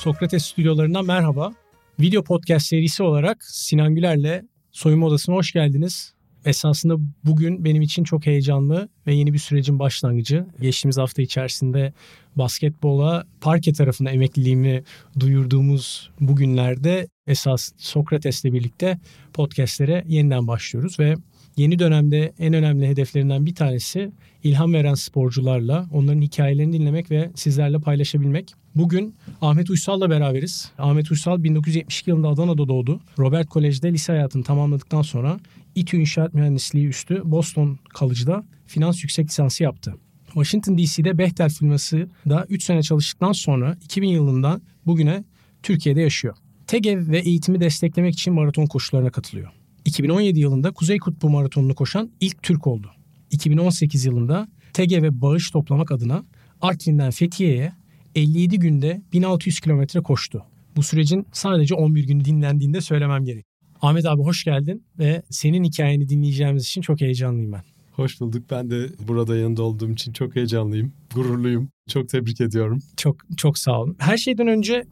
Sokrates stüdyolarından merhaba. Video podcast serisi olarak Sinan Güler'le Soyunma Odası'na hoş geldiniz. Esasında bugün benim için çok heyecanlı ve yeni bir sürecin başlangıcı. Geçtiğimiz hafta içerisinde basketbola parke tarafına emekliliğimi duyurduğumuz bugünlerde esas Sokrates'le birlikte podcastlere yeniden başlıyoruz ve yeni dönemde en önemli hedeflerinden bir tanesi ilham veren sporcularla onların hikayelerini dinlemek ve sizlerle paylaşabilmek. Bugün Ahmet Uysal'la beraberiz. Ahmet Uysal 1972 yılında Adana'da doğdu. Robert Kolej'de lise hayatını tamamladıktan sonra İTÜ İnşaat Mühendisliği üstü Boston College'da finans yüksek lisansı yaptı. Washington DC'de Bechtel firmasında 3 sene çalıştıktan sonra 2000 yılından bugüne Türkiye'de yaşıyor. TEGEV ve eğitimi desteklemek için maraton koşularına katılıyor. 2017 yılında Kuzey Kutbu Maratonu'nu koşan ilk Türk oldu. 2018 yılında TEGE ve bağış toplamak adına Artvin'den Fethiye'ye 57 günde 1600 kilometre koştu. Bu sürecin sadece 11 günü dinlendiğinde söylemem gerek. Ahmet abi hoş geldin ve senin hikayeni dinleyeceğimiz için çok heyecanlıyım ben. Hoş bulduk. Ben de burada yanında olduğum için çok heyecanlıyım. Gururluyum. Çok tebrik ediyorum. Çok çok sağ olun. Her şeyden önce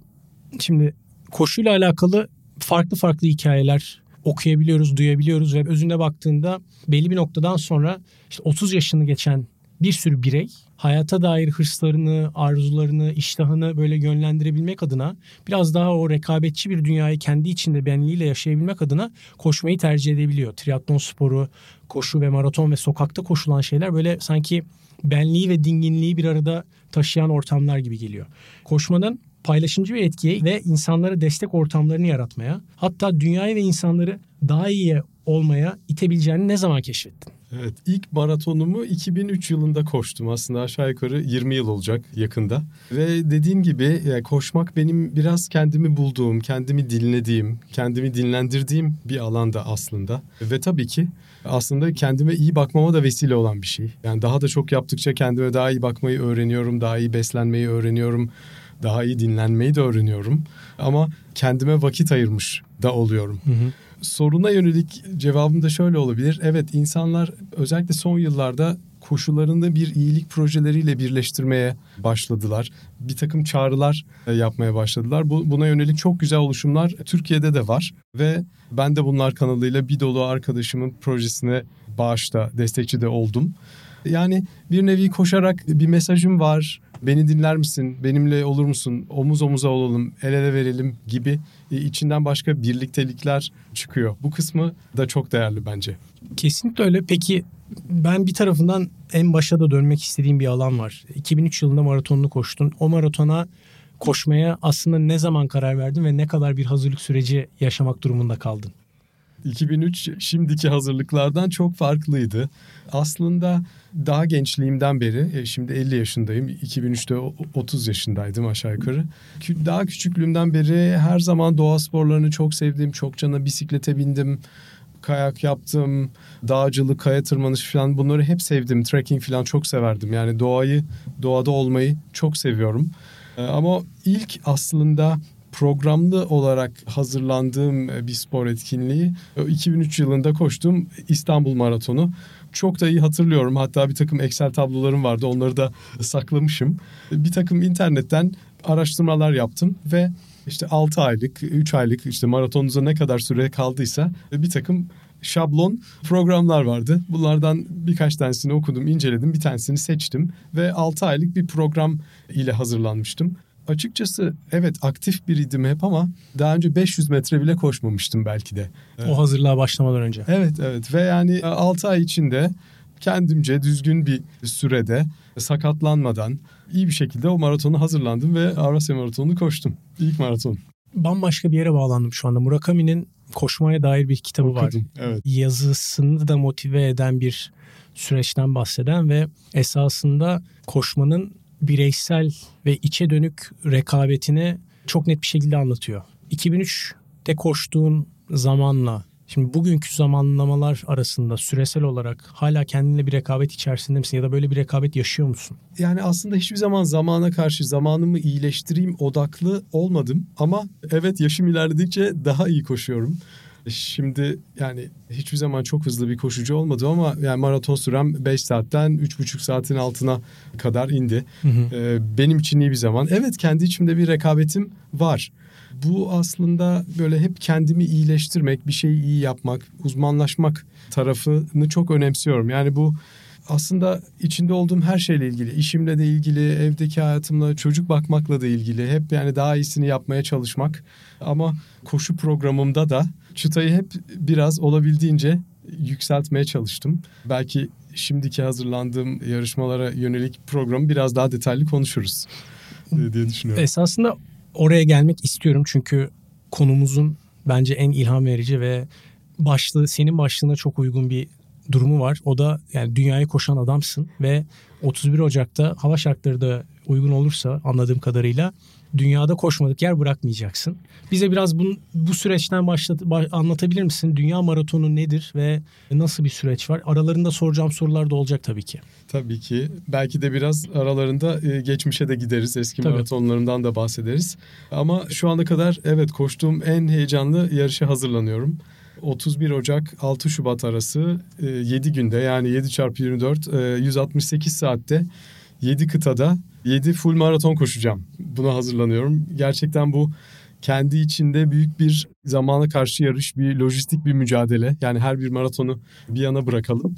şimdi koşuyla alakalı farklı farklı hikayeler okuyabiliyoruz, duyabiliyoruz ve özünde baktığında belli bir noktadan sonra işte 30 yaşını geçen bir sürü birey hayata dair hırslarını, arzularını, iştahını böyle yönlendirebilmek adına biraz daha o rekabetçi bir dünyayı kendi içinde benliğiyle yaşayabilmek adına koşmayı tercih edebiliyor. Triatlon sporu, koşu ve maraton ve sokakta koşulan şeyler böyle sanki benliği ve dinginliği bir arada taşıyan ortamlar gibi geliyor. Koşmanın paylaşımcı bir etkiye ve insanlara destek ortamlarını yaratmaya, hatta dünyayı ve insanları daha iyi olmaya itebileceğini ne zaman keşfettin? Evet ilk maratonumu 2003 yılında koştum aslında aşağı yukarı 20 yıl olacak yakında. Ve dediğin gibi yani koşmak benim biraz kendimi bulduğum, kendimi dinlediğim, kendimi dinlendirdiğim bir alanda aslında. Ve tabii ki aslında kendime iyi bakmama da vesile olan bir şey. Yani daha da çok yaptıkça kendime daha iyi bakmayı öğreniyorum, daha iyi beslenmeyi öğreniyorum, daha iyi dinlenmeyi de öğreniyorum. Ama kendime vakit ayırmış da oluyorum. Hı hı soruna yönelik cevabım da şöyle olabilir. Evet insanlar özellikle son yıllarda koşullarını bir iyilik projeleriyle birleştirmeye başladılar. Bir takım çağrılar e, yapmaya başladılar. Bu, buna yönelik çok güzel oluşumlar Türkiye'de de var. Ve ben de bunlar kanalıyla bir dolu arkadaşımın projesine bağışta destekçi de oldum. Yani bir nevi koşarak bir mesajım var. Beni dinler misin? Benimle olur musun? Omuz omuza olalım, el ele verelim gibi e, içinden başka birliktelikler çıkıyor. Bu kısmı da çok değerli bence. Kesinlikle öyle. Peki ben bir tarafından en başa da dönmek istediğim bir alan var. 2003 yılında maratonunu koştun. O maratona koşmaya aslında ne zaman karar verdin ve ne kadar bir hazırlık süreci yaşamak durumunda kaldın? 2003 şimdiki hazırlıklardan çok farklıydı. Aslında daha gençliğimden beri, e, şimdi 50 yaşındayım, 2003'te 30 yaşındaydım aşağı yukarı. Daha küçüklüğümden beri her zaman doğa sporlarını çok sevdim. Çok cana bisiklete bindim, kayak yaptım, dağcılık, kaya tırmanışı falan bunları hep sevdim. Trekking falan çok severdim. Yani doğayı, doğada olmayı çok seviyorum. E, ama ilk aslında programlı olarak hazırlandığım e, bir spor etkinliği 2003 yılında koştum İstanbul Maratonu. Çok da iyi hatırlıyorum. Hatta bir takım Excel tablolarım vardı. Onları da saklamışım. Bir takım internetten araştırmalar yaptım ve işte 6 aylık, 3 aylık işte maratonunuza ne kadar süre kaldıysa bir takım şablon programlar vardı. Bunlardan birkaç tanesini okudum, inceledim. Bir tanesini seçtim ve 6 aylık bir program ile hazırlanmıştım açıkçası evet aktif biriydim hep ama daha önce 500 metre bile koşmamıştım belki de. O hazırlığa başlamadan önce. Evet evet ve yani 6 ay içinde kendimce düzgün bir sürede sakatlanmadan iyi bir şekilde o maratonu hazırlandım ve Avrasya Maratonu koştum. İlk maraton. Bambaşka bir yere bağlandım şu anda. Murakami'nin koşmaya dair bir kitabı Okudum, var. Evet. Yazısını da motive eden bir süreçten bahseden ve esasında koşmanın bireysel ve içe dönük rekabetini çok net bir şekilde anlatıyor. 2003'te koştuğun zamanla Şimdi bugünkü zamanlamalar arasında süresel olarak hala kendinle bir rekabet içerisinde misin ya da böyle bir rekabet yaşıyor musun? Yani aslında hiçbir zaman zamana karşı zamanımı iyileştireyim odaklı olmadım ama evet yaşım ilerledikçe daha iyi koşuyorum. Şimdi yani hiçbir zaman çok hızlı bir koşucu olmadı ama yani maraton sürem 5 saatten 3,5 saatin altına kadar indi. Hı hı. Ee, benim için iyi bir zaman. Evet kendi içimde bir rekabetim var. Bu aslında böyle hep kendimi iyileştirmek, bir şeyi iyi yapmak, uzmanlaşmak tarafını çok önemsiyorum. Yani bu aslında içinde olduğum her şeyle ilgili, işimle de ilgili, evdeki hayatımla, çocuk bakmakla da ilgili hep yani daha iyisini yapmaya çalışmak. Ama koşu programımda da çıtayı hep biraz olabildiğince yükseltmeye çalıştım. Belki şimdiki hazırlandığım yarışmalara yönelik programı biraz daha detaylı konuşuruz diye düşünüyorum. Esasında oraya gelmek istiyorum çünkü konumuzun bence en ilham verici ve başlığı senin başlığına çok uygun bir durumu var. O da yani dünyayı koşan adamsın ve 31 Ocak'ta hava şartları da uygun olursa anladığım kadarıyla dünyada koşmadık yer bırakmayacaksın. Bize biraz bu, bu süreçten başlat, anlatabilir misin? Dünya maratonu nedir ve nasıl bir süreç var? Aralarında soracağım sorular da olacak tabii ki. Tabii ki. Belki de biraz aralarında e, geçmişe de gideriz. Eski tabii. maratonlarından da bahsederiz. Ama şu ana kadar evet koştuğum en heyecanlı yarışa hazırlanıyorum. 31 Ocak 6 Şubat arası 7 e, günde yani 7 çarpı 24 168 saatte 7 kıtada 7 full maraton koşacağım. Buna hazırlanıyorum. Gerçekten bu kendi içinde büyük bir zamana karşı yarış, bir lojistik bir mücadele. Yani her bir maratonu bir yana bırakalım.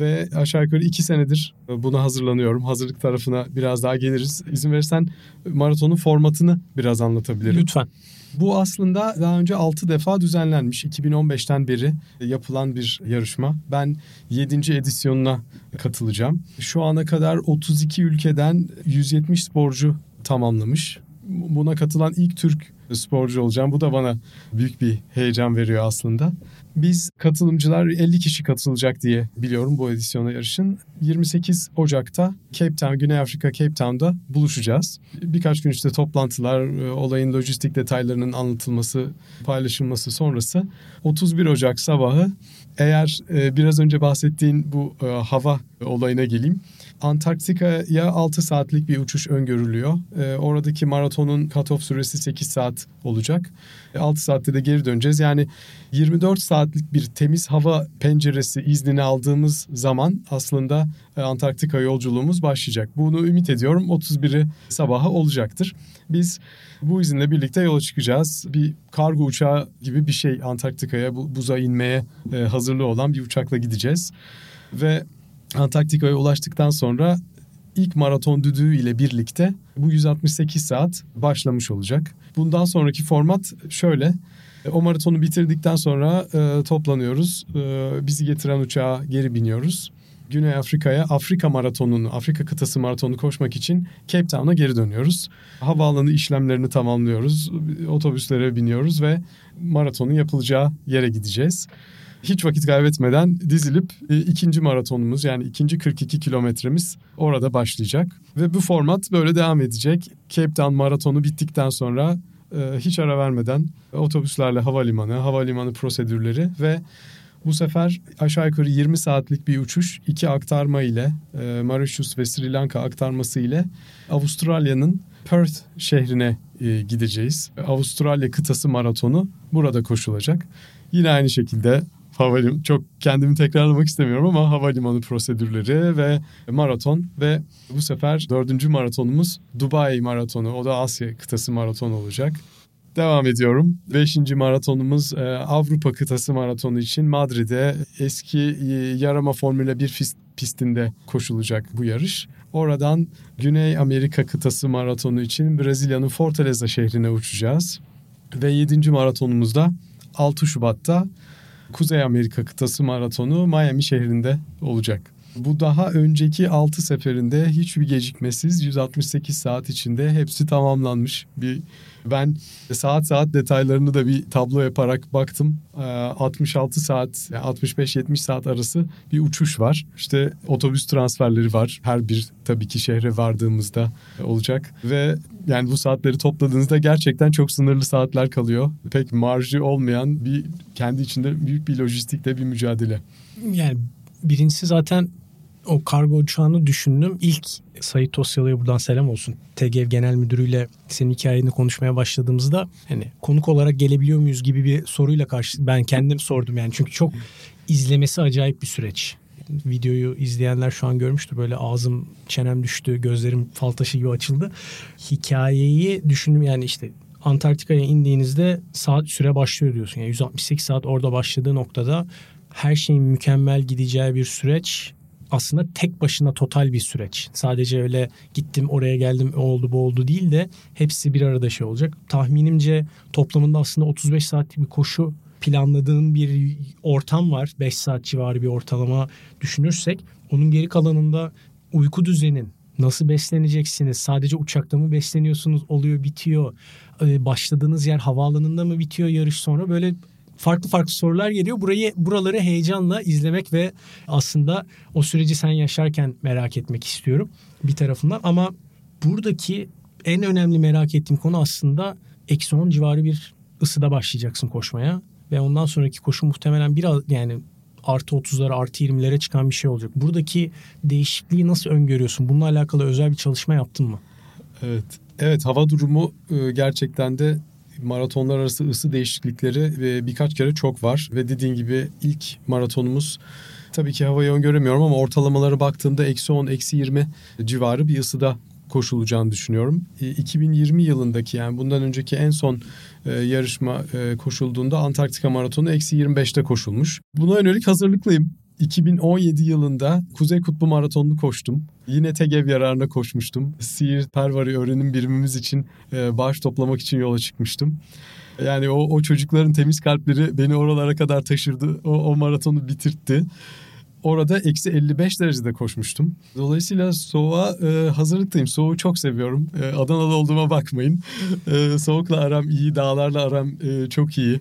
Ve aşağı yukarı iki senedir buna hazırlanıyorum. Hazırlık tarafına biraz daha geliriz. İzin verirsen maratonun formatını biraz anlatabilirim. Lütfen. Bu aslında daha önce 6 defa düzenlenmiş. 2015'ten beri yapılan bir yarışma. Ben 7. edisyonuna katılacağım. Şu ana kadar 32 ülkeden 170 sporcu tamamlamış. Buna katılan ilk Türk sporcu olacağım. Bu da bana büyük bir heyecan veriyor aslında. Biz katılımcılar 50 kişi katılacak diye biliyorum bu edisyona yarışın. 28 Ocak'ta Cape Town, Güney Afrika Cape Town'da buluşacağız. Birkaç gün işte toplantılar, e, olayın lojistik detaylarının anlatılması, paylaşılması sonrası 31 Ocak sabahı eğer e, biraz önce bahsettiğin bu e, hava olayına geleyim. Antarktika'ya 6 saatlik bir uçuş öngörülüyor. E, oradaki maratonun cut-off süresi 8 saat olacak. 6 saatte de geri döneceğiz. Yani 24 saatlik bir temiz hava penceresi iznini aldığımız zaman aslında Antarktika yolculuğumuz başlayacak. Bunu ümit ediyorum 31'i sabaha olacaktır. Biz bu izinle birlikte yola çıkacağız. Bir kargo uçağı gibi bir şey Antarktika'ya buza inmeye hazırlı olan bir uçakla gideceğiz. Ve Antarktika'ya ulaştıktan sonra ilk maraton düdüğü ile birlikte bu 168 saat başlamış olacak. Bundan sonraki format şöyle. O maratonu bitirdikten sonra e, toplanıyoruz. E, bizi getiren uçağa geri biniyoruz. Güney Afrika'ya Afrika maratonunu, Afrika kıtası maratonunu koşmak için Cape Town'a geri dönüyoruz. Havaalanı işlemlerini tamamlıyoruz. Otobüslere biniyoruz ve maratonun yapılacağı yere gideceğiz hiç vakit kaybetmeden dizilip e, ikinci maratonumuz yani ikinci 42 kilometremiz orada başlayacak. Ve bu format böyle devam edecek. Cape Town maratonu bittikten sonra e, hiç ara vermeden otobüslerle havalimanı, havalimanı prosedürleri ve bu sefer aşağı yukarı 20 saatlik bir uçuş iki aktarma ile e, Mauritius ve Sri Lanka aktarması ile Avustralya'nın Perth şehrine e, gideceğiz. Avustralya kıtası maratonu burada koşulacak. Yine aynı şekilde havalim çok kendimi tekrarlamak istemiyorum ama havalimanı prosedürleri ve maraton ve bu sefer dördüncü maratonumuz Dubai maratonu. O da Asya kıtası maratonu olacak. Devam ediyorum. Beşinci maratonumuz e, Avrupa kıtası maratonu için Madrid'e eski e, yarama Formula 1 pistinde koşulacak bu yarış. Oradan Güney Amerika kıtası maratonu için Brezilya'nın Fortaleza şehrine uçacağız. Ve yedinci maratonumuzda 6 Şubat'ta Kuzey Amerika kıtası maratonu Miami şehrinde olacak. Bu daha önceki 6 seferinde hiçbir gecikmesiz 168 saat içinde hepsi tamamlanmış. Bir ben saat saat detaylarını da bir tablo yaparak baktım. 66 ee, saat, 65-70 saat arası bir uçuş var. İşte otobüs transferleri var. Her bir tabii ki şehre vardığımızda olacak. Ve yani bu saatleri topladığınızda gerçekten çok sınırlı saatler kalıyor. Pek marjı olmayan bir kendi içinde büyük bir lojistikte bir mücadele. Yani birincisi zaten o kargo uçağını düşündüm. İlk Sayit Tosyalı'ya buradan selam olsun. TGV Genel Müdürü'yle senin hikayeni konuşmaya başladığımızda hani konuk olarak gelebiliyor muyuz gibi bir soruyla karşı ben kendim sordum yani. Çünkü çok izlemesi acayip bir süreç. Videoyu izleyenler şu an görmüştür. Böyle ağzım çenem düştü, gözlerim fal taşı gibi açıldı. Hikayeyi düşündüm yani işte Antarktika'ya indiğinizde saat süre başlıyor diyorsun. Yani 168 saat orada başladığı noktada her şeyin mükemmel gideceği bir süreç aslında tek başına total bir süreç. Sadece öyle gittim oraya geldim o oldu bu oldu değil de hepsi bir arada şey olacak. Tahminimce toplamında aslında 35 saatlik bir koşu planladığın bir ortam var. 5 saat civarı bir ortalama düşünürsek onun geri kalanında uyku düzenin nasıl besleneceksiniz? Sadece uçakta mı besleniyorsunuz? Oluyor bitiyor. Ee, başladığınız yer havaalanında mı bitiyor yarış sonra? Böyle farklı farklı sorular geliyor. Burayı buraları heyecanla izlemek ve aslında o süreci sen yaşarken merak etmek istiyorum bir tarafından ama buradaki en önemli merak ettiğim konu aslında eksi 10 civarı bir ısıda başlayacaksın koşmaya ve ondan sonraki koşu muhtemelen biraz yani artı 30'lara artı 20'lere çıkan bir şey olacak. Buradaki değişikliği nasıl öngörüyorsun? Bununla alakalı özel bir çalışma yaptın mı? Evet. Evet hava durumu e, gerçekten de maratonlar arası ısı değişiklikleri ve birkaç kere çok var. Ve dediğin gibi ilk maratonumuz tabii ki havayı öngöremiyorum ama ortalamalara baktığımda eksi 10, eksi 20 civarı bir ısıda koşulacağını düşünüyorum. 2020 yılındaki yani bundan önceki en son e, yarışma e, koşulduğunda Antarktika Maratonu eksi 25'te koşulmuş. Buna yönelik hazırlıklıyım. 2017 yılında Kuzey Kutbu Maratonu'nu koştum. Yine TEGEV yararına koşmuştum. Siirt Pervari öğrenim birimimiz için e, bağış toplamak için yola çıkmıştım. Yani o, o çocukların temiz kalpleri beni oralara kadar taşırdı. O, o maratonu bitirtti. Orada eksi 55 derecede koşmuştum. Dolayısıyla soğuğa e, hazırlıklıyım. Soğuğu çok seviyorum. E, Adana'da olduğuma bakmayın. E, soğukla aram iyi, dağlarla aram e, çok iyi.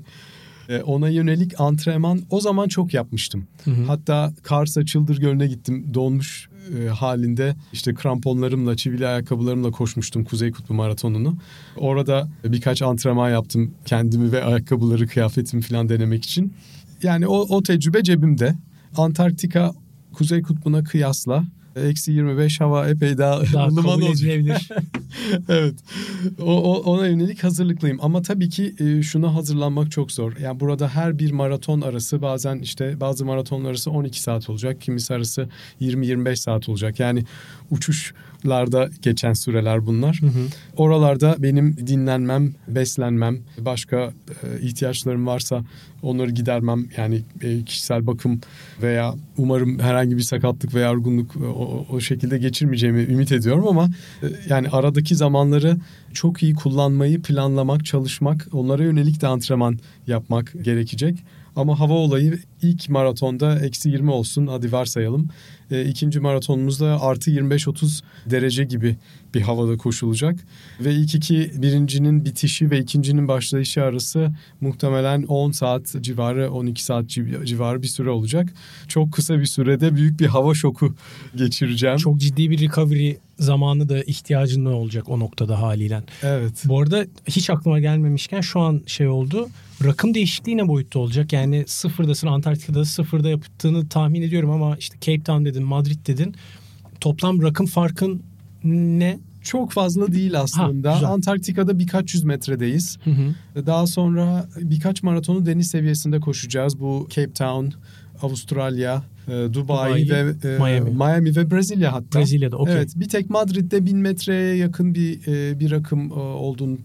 E, ona yönelik antrenman o zaman çok yapmıştım. Hı hı. Hatta Kars'a Çıldır Gölü'ne gittim. Donmuş e, halinde işte kramponlarımla, çivili ayakkabılarımla koşmuştum Kuzey Kutbu Maratonu'nu. Orada birkaç antrenman yaptım kendimi ve ayakkabıları, kıyafetimi falan denemek için. Yani o, o tecrübe cebimde. Antarktika Kuzey Kutbu'na kıyasla eksi 25 hava epey daha, daha ılıman olacak. evet. O, o, ona yönelik hazırlıklıyım. Ama tabii ki e, şuna hazırlanmak çok zor. Yani burada her bir maraton arası bazen işte bazı maraton arası 12 saat olacak. Kimisi arası 20-25 saat olacak. Yani uçuşlarda geçen süreler bunlar. Hı hı. Oralarda benim dinlenmem, beslenmem, başka e, ihtiyaçlarım varsa onları gidermem. Yani e, kişisel bakım veya umarım herhangi bir sakatlık veya yorgunluk e, o, o şekilde geçirmeyeceğimi ümit ediyorum ama e, yani aradaki zamanları çok iyi kullanmayı planlamak, çalışmak, onlara yönelik de antrenman yapmak gerekecek. Ama hava olayı ilk maratonda eksi 20 olsun hadi varsayalım. E, ikinci maratonumuzda artı 25-30 derece gibi bir havada koşulacak. Ve ilk iki birincinin bitişi ve ikincinin başlayışı arası muhtemelen 10 saat civarı 12 saat civarı bir süre olacak. Çok kısa bir sürede büyük bir hava şoku geçireceğim. Çok ciddi bir recovery zamanı da ihtiyacın olacak o noktada haliyle. Evet. Bu arada hiç aklıma gelmemişken şu an şey oldu. Rakım değişikliği ne boyutta olacak? Yani sıfırdasın Antarktika'da sıfırda yaptığını tahmin ediyorum ama işte Cape Town dedin, Madrid dedin. Toplam rakım farkın ne? Çok fazla değil aslında. Ha, Antarktika'da birkaç yüz metredeyiz. Hı hı. Daha sonra birkaç maratonu deniz seviyesinde koşacağız. Bu Cape Town, Avustralya, e, Dubai, Dubai ve e, Miami. Miami ve Brezilya hatta. Brezilya'da okey. Evet bir tek Madrid'de bin metreye yakın bir e, bir rakım olduğunu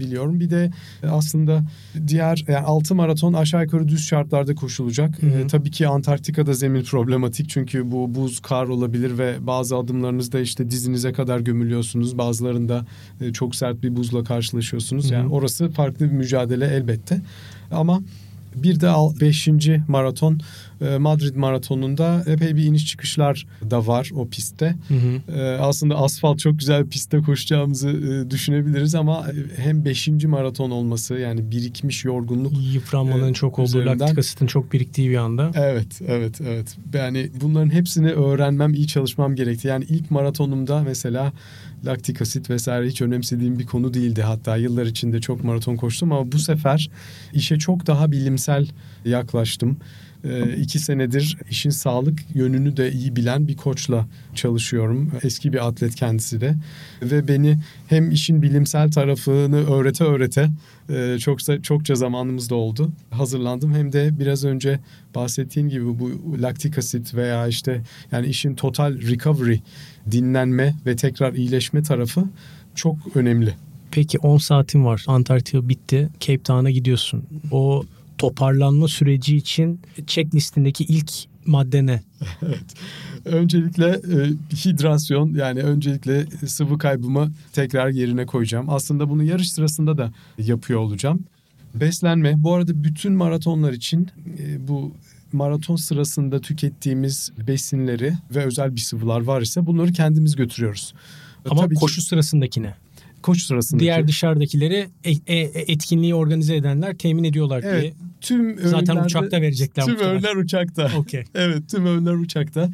biliyorum. Bir de aslında diğer yani altı maraton aşağı yukarı düz şartlarda koşulacak. Hı hı. tabii ki Antarktika'da zemin problematik çünkü bu buz kar olabilir ve bazı adımlarınızda işte dizinize kadar gömülüyorsunuz. Bazılarında çok sert bir buzla karşılaşıyorsunuz. Hı hı. Yani orası farklı bir mücadele elbette. Ama bir de 5. maraton e, Madrid maratonunda epey bir iniş çıkışlar da var o pistte. Hı hı. E, aslında asfalt çok güzel bir pistte koşacağımızı e, düşünebiliriz ama hem 5. maraton olması yani birikmiş yorgunluk. Yıpranmanın çok olduğu, laktik asitin çok biriktiği bir anda. Evet, evet, evet. Yani bunların hepsini öğrenmem, iyi çalışmam gerekti. Yani ilk maratonumda mesela laktik asit vesaire hiç önemsediğim bir konu değildi. Hatta yıllar içinde çok maraton koştum ama bu sefer işe çok daha bilimsel yaklaştım. E, iki senedir işin sağlık yönünü de iyi bilen bir koçla çalışıyorum. Eski bir atlet kendisi de ve beni hem işin bilimsel tarafını öğrete öğrete e, çoksa çokça zamanımız da oldu. Hazırlandım hem de biraz önce bahsettiğim gibi bu laktik asit veya işte yani işin total recovery dinlenme ve tekrar iyileşme tarafı çok önemli. Peki 10 saatin var. Antarktika bitti. Cape Town'a gidiyorsun. O toparlanma süreci için checklistindeki ilk madde ne? evet. Öncelikle e, hidrasyon yani öncelikle sıvı kaybımı tekrar yerine koyacağım. Aslında bunu yarış sırasında da yapıyor olacağım. Beslenme. Bu arada bütün maratonlar için e, bu maraton sırasında tükettiğimiz besinleri ve özel bir sıvılar var ise bunları kendimiz götürüyoruz. Ama Tabii koşu ki, sırasındakine. Koşu sırasındaki. Diğer dışarıdakileri e, e, etkinliği organize edenler temin ediyorlar evet, diye. Tüm Zaten uçakta verecekler. Tüm öğünler uçakta. Okay. evet tüm öğünler uçakta.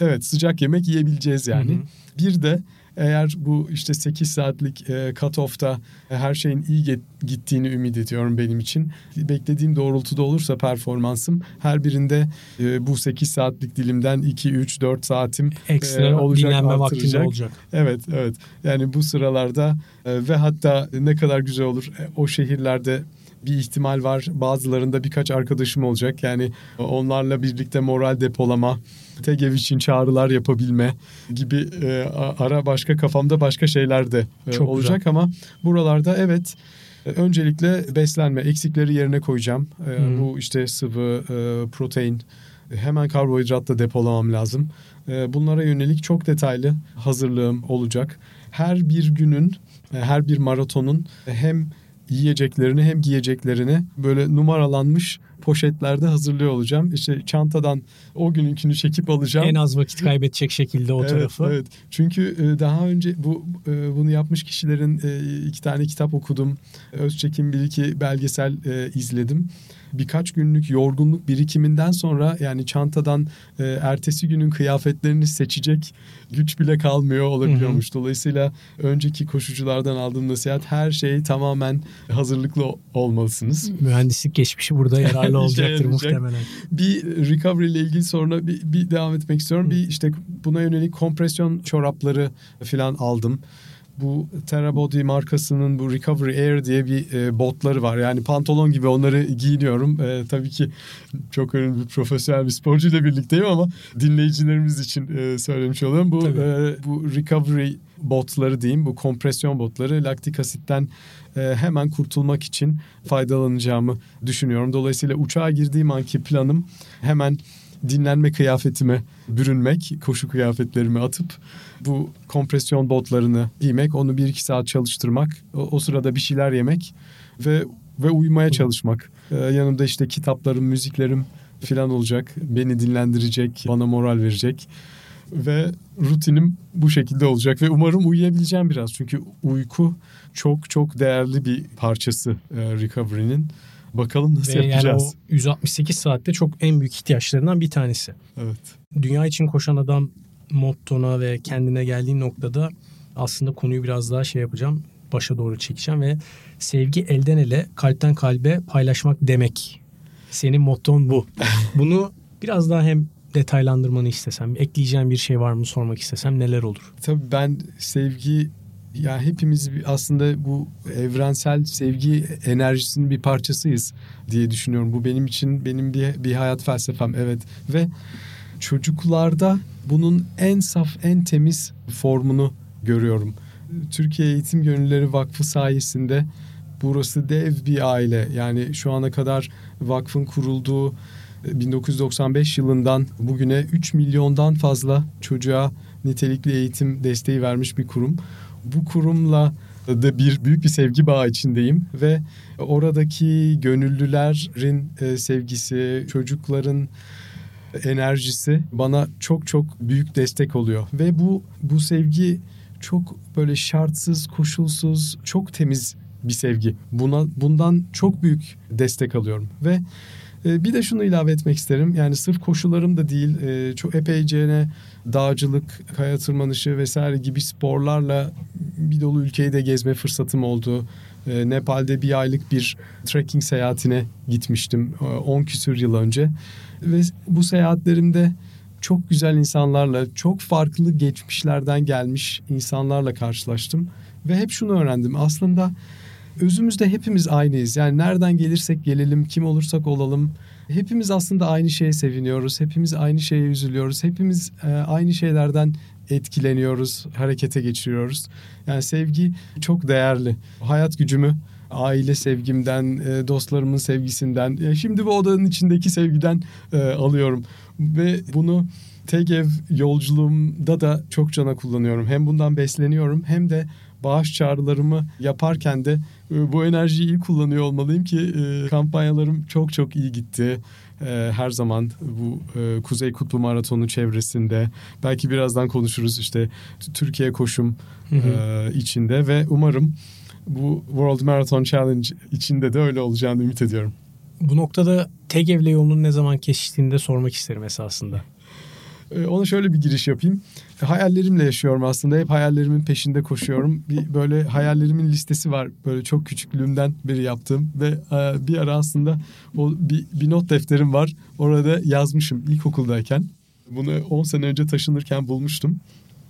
Evet sıcak yemek yiyebileceğiz yani. Hı hı. Bir de eğer bu işte 8 saatlik e, cut-off'ta her şeyin iyi gittiğini ümit ediyorum benim için. Beklediğim doğrultuda olursa performansım her birinde e, bu 8 saatlik dilimden 2, 3, 4 saatim e, Ekstra e, olacak, dinlenme vaktinde olacak. Evet, evet. Yani bu sıralarda e, ve hatta ne kadar güzel olur e, o şehirlerde bir ihtimal var. Bazılarında birkaç arkadaşım olacak. Yani onlarla birlikte moral depolama, TEGEV için çağrılar yapabilme gibi e, ara başka kafamda başka şeyler de e, Çok olacak güzel. ama buralarda evet e, öncelikle beslenme eksikleri yerine koyacağım. E, hmm. Bu işte sıvı, e, protein, hemen karbonhidratla depolamam lazım. E, bunlara yönelik çok detaylı hazırlığım olacak. Her bir günün, e, her bir maratonun hem yiyeceklerini hem giyeceklerini böyle numaralanmış poşetlerde hazırlıyor olacağım. İşte çantadan o gününkünü çekip alacağım. En az vakit kaybedecek şekilde o evet, tarafı. Evet. Çünkü e, daha önce bu e, bunu yapmış kişilerin e, iki tane kitap okudum. Özçekim bir iki belgesel izledim birkaç günlük yorgunluk birikiminden sonra yani çantadan e, ertesi günün kıyafetlerini seçecek güç bile kalmıyor olabiliyormuş. Hı hı. Dolayısıyla önceki koşuculardan aldığım nasihat her şey tamamen hazırlıklı olmalısınız. Mühendislik geçmişi burada yararlı olacaktır muhtemelen. Bir recovery ile ilgili sonra bir, bir devam etmek istiyorum. Hı. Bir işte buna yönelik kompresyon çorapları falan aldım bu Terabody markasının bu Recovery Air diye bir e, botları var. Yani pantolon gibi onları giyiniyorum. E, tabii ki çok önemli bir profesyonel bir sporcuyla birlikteyim ama dinleyicilerimiz için e, söylemiş oluyorum. Bu e, bu Recovery botları diyeyim, bu kompresyon botları laktik asitten hemen kurtulmak için faydalanacağımı düşünüyorum. Dolayısıyla uçağa girdiğim anki planım hemen dinlenme kıyafetime bürünmek, koşu kıyafetlerimi atıp bu kompresyon botlarını giymek, onu bir iki saat çalıştırmak, o, sırada bir şeyler yemek ve ve uyumaya çalışmak. Ee, yanımda işte kitaplarım, müziklerim falan olacak. Beni dinlendirecek, bana moral verecek. Ve rutinim bu şekilde olacak ve umarım uyuyabileceğim biraz. Çünkü uyku çok çok değerli bir parçası e, recovery'nin. Bakalım nasıl Ve yapacağız. Yani o 168 saatte çok en büyük ihtiyaçlarından bir tanesi. Evet. Dünya için koşan adam mottona ve kendine geldiği noktada aslında konuyu biraz daha şey yapacağım. Başa doğru çekeceğim ve sevgi elden ele, kalpten kalbe paylaşmak demek. Senin motton bu. Bunu biraz daha hem detaylandırmanı istesem, ekleyeceğim bir şey var mı sormak istesem neler olur? Tabii ben sevgi ya hepimiz aslında bu evrensel sevgi enerjisinin bir parçasıyız diye düşünüyorum. Bu benim için benim bir bir hayat felsefem evet ve çocuklarda bunun en saf en temiz formunu görüyorum. Türkiye Eğitim Gönülleri Vakfı sayesinde burası dev bir aile. Yani şu ana kadar vakfın kurulduğu 1995 yılından bugüne 3 milyondan fazla çocuğa nitelikli eğitim desteği vermiş bir kurum bu kurumla da bir büyük bir sevgi bağı içindeyim ve oradaki gönüllülerin e, sevgisi, çocukların enerjisi bana çok çok büyük destek oluyor ve bu bu sevgi çok böyle şartsız, koşulsuz, çok temiz bir sevgi. Buna bundan çok büyük destek alıyorum ve e, bir de şunu ilave etmek isterim. Yani sırf koşularım da değil, e, çok epeyce dağcılık, kaya tırmanışı vesaire gibi sporlarla bir dolu ülkeyi de gezme fırsatım oldu. E, Nepal'de bir aylık bir trekking seyahatine gitmiştim 10 küsür yıl önce. Ve bu seyahatlerimde çok güzel insanlarla, çok farklı geçmişlerden gelmiş insanlarla karşılaştım. Ve hep şunu öğrendim. Aslında özümüzde hepimiz aynıyız. Yani nereden gelirsek gelelim, kim olursak olalım. Hepimiz aslında aynı şeye seviniyoruz. Hepimiz aynı şeye üzülüyoruz. Hepimiz e, aynı şeylerden etkileniyoruz, harekete geçiriyoruz. Yani sevgi çok değerli. Hayat gücümü aile sevgimden, e, dostlarımın sevgisinden, şimdi bu odanın içindeki sevgiden e, alıyorum. Ve bunu TEGEV yolculuğumda da çok cana kullanıyorum. Hem bundan besleniyorum hem de bağış çağrılarımı yaparken de e, bu enerjiyi iyi kullanıyor olmalıyım ki kampanyalarım çok çok iyi gitti. Her zaman bu Kuzey Kutbu Maratonu çevresinde belki birazdan konuşuruz işte Türkiye koşum hı. içinde ve umarım bu World Marathon Challenge içinde de öyle olacağını ümit ediyorum. Bu noktada TEGEV'le yolunun ne zaman kesiştiğini de sormak isterim esasında. Ee, ona şöyle bir giriş yapayım. Hayallerimle yaşıyorum aslında. Hep hayallerimin peşinde koşuyorum. Bir böyle hayallerimin listesi var. Böyle çok küçüklüğümden beri yaptığım ve e, bir ara aslında o bir, bir not defterim var. Orada yazmışım ilkokuldayken. Bunu 10 sene önce taşınırken bulmuştum.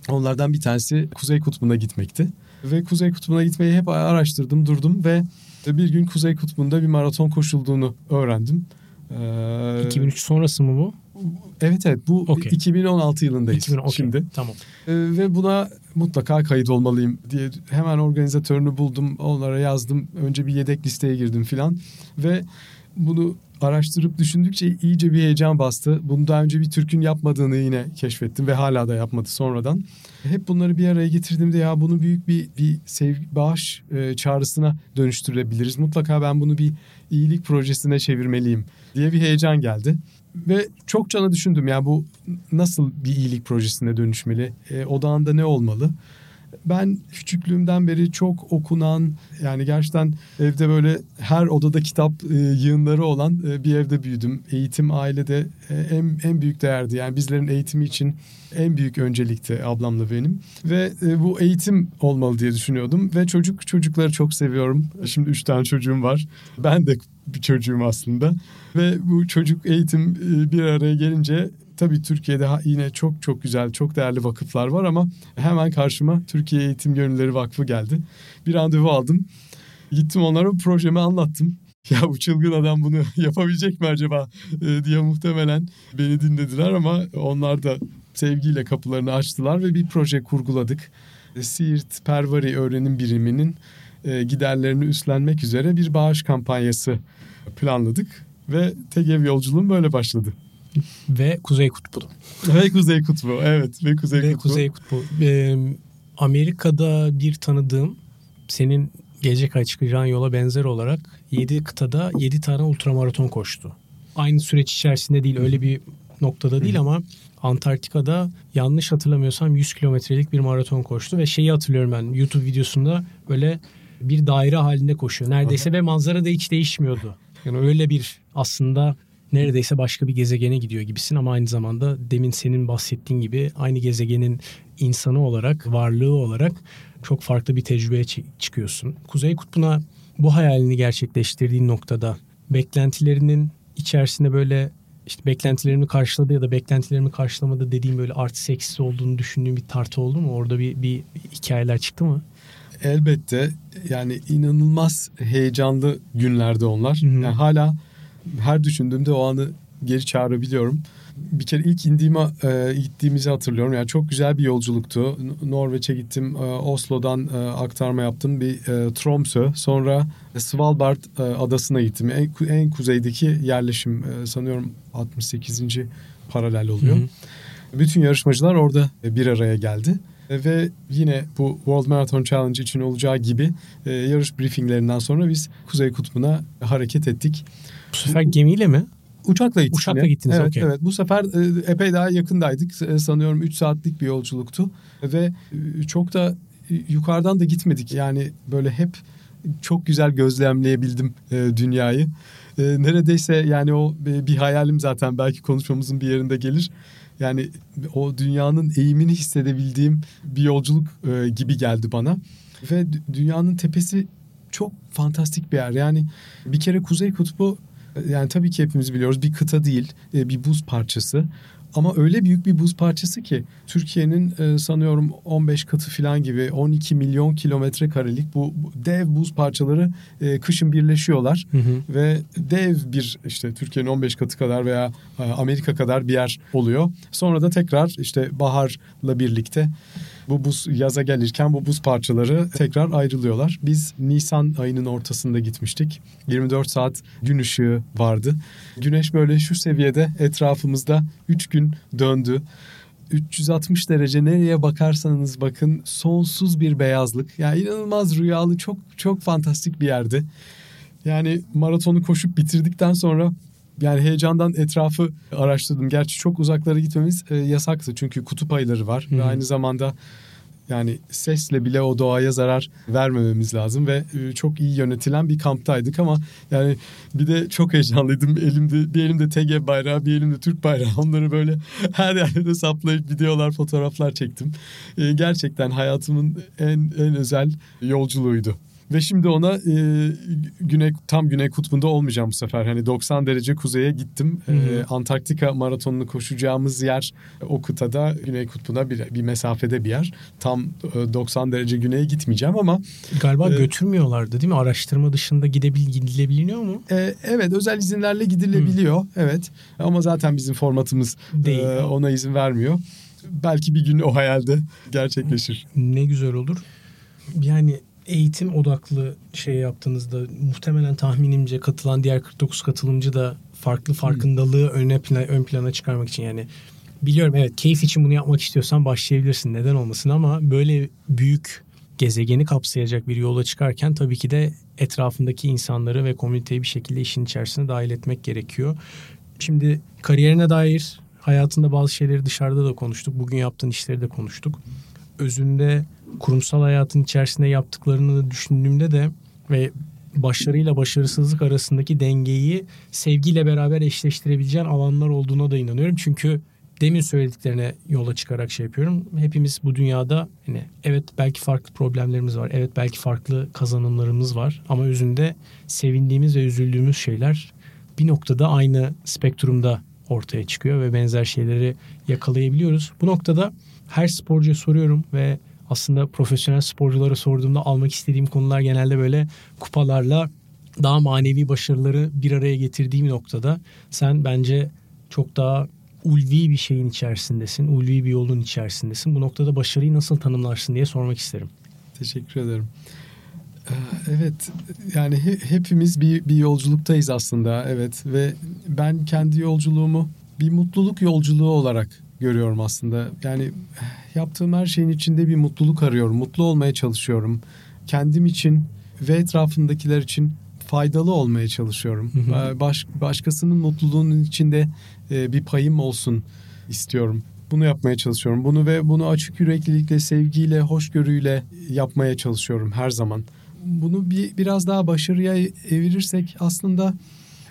Onlardan bir tanesi Kuzey Kutbu'na gitmekti. Ve Kuzey Kutbu'na gitmeyi hep araştırdım, durdum ve bir gün Kuzey Kutbu'nda bir maraton koşulduğunu öğrendim. Ee, 2003 sonrası mı bu? Evet evet bu okay. 2016 yılındayız 2000, okay. şimdi. Tamam. Ee, ve buna mutlaka kayıt olmalıyım diye hemen organizatörünü buldum. Onlara yazdım. Önce bir yedek listeye girdim filan. Ve bunu araştırıp düşündükçe iyice bir heyecan bastı. Bunu daha önce bir Türk'ün yapmadığını yine keşfettim ve hala da yapmadı sonradan. Hep bunları bir araya getirdiğimde ya bunu büyük bir bir sevgi bağış e, çağrısına dönüştürebiliriz. Mutlaka ben bunu bir iyilik projesine çevirmeliyim diye bir heyecan geldi. Ve çok cana düşündüm ya bu nasıl bir iyilik projesine dönüşmeli? E, odağında ne olmalı? Ben küçüklüğümden beri çok okunan yani gerçekten evde böyle her odada kitap e, yığınları olan e, bir evde büyüdüm. Eğitim ailede e, en, en büyük değerdi. Yani bizlerin eğitimi için en büyük öncelikti ablamla benim. Ve bu eğitim olmalı diye düşünüyordum. Ve çocuk çocukları çok seviyorum. Şimdi üç tane çocuğum var. Ben de bir çocuğum aslında. Ve bu çocuk eğitim bir araya gelince Tabii Türkiye'de yine çok çok güzel, çok değerli vakıflar var ama hemen karşıma Türkiye Eğitim Gönülleri Vakfı geldi. Bir randevu aldım. Gittim onlara projemi anlattım. Ya bu çılgın adam bunu yapabilecek mi acaba e, diye muhtemelen beni dinlediler ama onlar da sevgiyle kapılarını açtılar ve bir proje kurguladık. E, Siirt Pervari Öğrenim Biriminin e, giderlerini üstlenmek üzere bir bağış kampanyası planladık ve TEGEV yolculuğum böyle başladı ve Kuzey Kutbu. Ve Kuzey Kutbu evet ve Kuzey ve Kutbu. Kuzey Kutbu. Ee, Amerika'da bir tanıdığım senin gelecek ay çıkacağın yola benzer olarak 7 kıtada 7 tane ultramaraton koştu. Aynı süreç içerisinde değil öyle bir noktada değil ama Antarktika'da yanlış hatırlamıyorsam 100 kilometrelik bir maraton koştu ve şeyi hatırlıyorum ben YouTube videosunda böyle bir daire halinde koşuyor neredeyse ve manzara da hiç değişmiyordu. Yani öyle bir aslında neredeyse başka bir gezegene gidiyor gibisin ama aynı zamanda demin senin bahsettiğin gibi aynı gezegenin insanı olarak, varlığı olarak çok farklı bir tecrübeye çıkıyorsun. Kuzey Kutbu'na bu hayalini gerçekleştirdiğin noktada beklentilerinin içerisinde böyle işte beklentilerimi karşıladı ya da beklentilerimi karşılamadı dediğim böyle artı eksisi olduğunu düşündüğüm bir tartı oldu mu? Orada bir, bir hikayeler çıktı mı? Elbette yani inanılmaz heyecanlı günlerde onlar. Hı hı. Yani hala her düşündüğümde o anı geri çağırabiliyorum. Bir kere ilk indiğime e, gittiğimizi hatırlıyorum. Yani çok güzel bir yolculuktu. Norveç'e gittim. E, Oslo'dan e, aktarma yaptım. Bir e, Tromsø. Sonra Svalbard e, adasına gittim. En, en kuzeydeki yerleşim e, sanıyorum 68. paralel oluyor. Hı hı. Bütün yarışmacılar orada bir araya geldi. Ve yine bu World Marathon Challenge için olacağı gibi e, yarış briefinglerinden sonra biz Kuzey Kutbu'na hareket ettik. Bu sefer gemiyle mi? Uçakla gittik. Uçakla gittiniz evet, okay. Evet bu sefer e, epey daha yakındaydık. E, sanıyorum 3 saatlik bir yolculuktu. Ve e, çok da yukarıdan da gitmedik. Yani böyle hep çok güzel gözlemleyebildim dünyayı. Neredeyse yani o bir hayalim zaten belki konuşmamızın bir yerinde gelir. Yani o dünyanın eğimini hissedebildiğim bir yolculuk gibi geldi bana. Ve dünyanın tepesi çok fantastik bir yer. Yani bir kere Kuzey Kutbu yani tabii ki hepimiz biliyoruz bir kıta değil, e, bir buz parçası. Ama öyle büyük bir buz parçası ki Türkiye'nin e, sanıyorum 15 katı falan gibi 12 milyon kilometre karelik bu, dev buz parçaları e, kışın birleşiyorlar hı hı. ve dev bir işte Türkiye'nin 15 katı kadar veya Amerika kadar bir yer oluyor. Sonra da tekrar işte baharla birlikte bu buz yaza gelirken bu buz parçaları tekrar ayrılıyorlar. Biz Nisan ayının ortasında gitmiştik. 24 saat gün ışığı vardı. Güneş böyle şu seviyede etrafımızda 3 gün döndü. 360 derece nereye bakarsanız bakın sonsuz bir beyazlık. Yani inanılmaz rüyalı çok çok fantastik bir yerdi. Yani maratonu koşup bitirdikten sonra yani heyecandan etrafı araştırdım. Gerçi çok uzaklara gitmemiz e, yasaktı çünkü kutup ayları var hmm. ve aynı zamanda yani sesle bile o doğaya zarar vermememiz lazım ve e, çok iyi yönetilen bir kamptaydık ama yani bir de çok heyecanlıydım. Elimde bir elimde TG bayrağı, bir elimde Türk bayrağı. Onları böyle her yerde de saplayıp videolar, fotoğraflar çektim. E, gerçekten hayatımın en en özel yolculuğuydu. Ve şimdi ona e, güney tam güney kutbunda olmayacağım bu sefer. Hani 90 derece kuzeye gittim. E, Antarktika maratonunu koşacağımız yer o kıtada güney kutbuna bir, bir mesafede bir yer. Tam e, 90 derece güneye gitmeyeceğim ama galiba e, götürmüyorlardı değil mi? Araştırma dışında gidebil gidilebiliyor mu? E, evet özel izinlerle gidilebiliyor. Hı. Evet. Ama zaten bizim formatımız Değil. E, ona izin vermiyor. Belki bir gün o hayalde gerçekleşir. Ne güzel olur. Yani eğitim odaklı şey yaptığınızda muhtemelen tahminimce katılan diğer 49 katılımcı da farklı farkındalığı hmm. öne plan, ön plana çıkarmak için yani biliyorum evet keyif için bunu yapmak istiyorsan başlayabilirsin neden olmasın ama böyle büyük gezegeni kapsayacak bir yola çıkarken tabii ki de etrafındaki insanları ve komüniteyi bir şekilde işin içerisine dahil etmek gerekiyor. Şimdi kariyerine dair hayatında bazı şeyleri dışarıda da konuştuk. Bugün yaptığın işleri de konuştuk. Özünde kurumsal hayatın içerisinde yaptıklarını düşündüğümde de ve başarıyla başarısızlık arasındaki dengeyi sevgiyle beraber eşleştirebileceğin alanlar olduğuna da inanıyorum. Çünkü demin söylediklerine yola çıkarak şey yapıyorum. Hepimiz bu dünyada hani evet belki farklı problemlerimiz var. Evet belki farklı kazanımlarımız var ama özünde sevindiğimiz ve üzüldüğümüz şeyler bir noktada aynı spektrumda ortaya çıkıyor ve benzer şeyleri yakalayabiliyoruz. Bu noktada her sporcuya soruyorum ve aslında profesyonel sporculara sorduğumda almak istediğim konular genelde böyle kupalarla daha manevi başarıları bir araya getirdiğim noktada sen bence çok daha ulvi bir şeyin içerisindesin, ulvi bir yolun içerisindesin. Bu noktada başarıyı nasıl tanımlarsın diye sormak isterim. Teşekkür ederim. Ee, evet yani hepimiz bir, bir yolculuktayız aslında evet ve ben kendi yolculuğumu bir mutluluk yolculuğu olarak görüyorum aslında. Yani yaptığım her şeyin içinde bir mutluluk arıyorum. Mutlu olmaya çalışıyorum. Kendim için ve etrafındakiler için faydalı olmaya çalışıyorum. Ee, baş, başkasının mutluluğunun içinde e, bir payım olsun istiyorum. Bunu yapmaya çalışıyorum. Bunu ve bunu açık yüreklilikle, sevgiyle, hoşgörüyle yapmaya çalışıyorum her zaman. Bunu bir biraz daha başarıya evirirsek aslında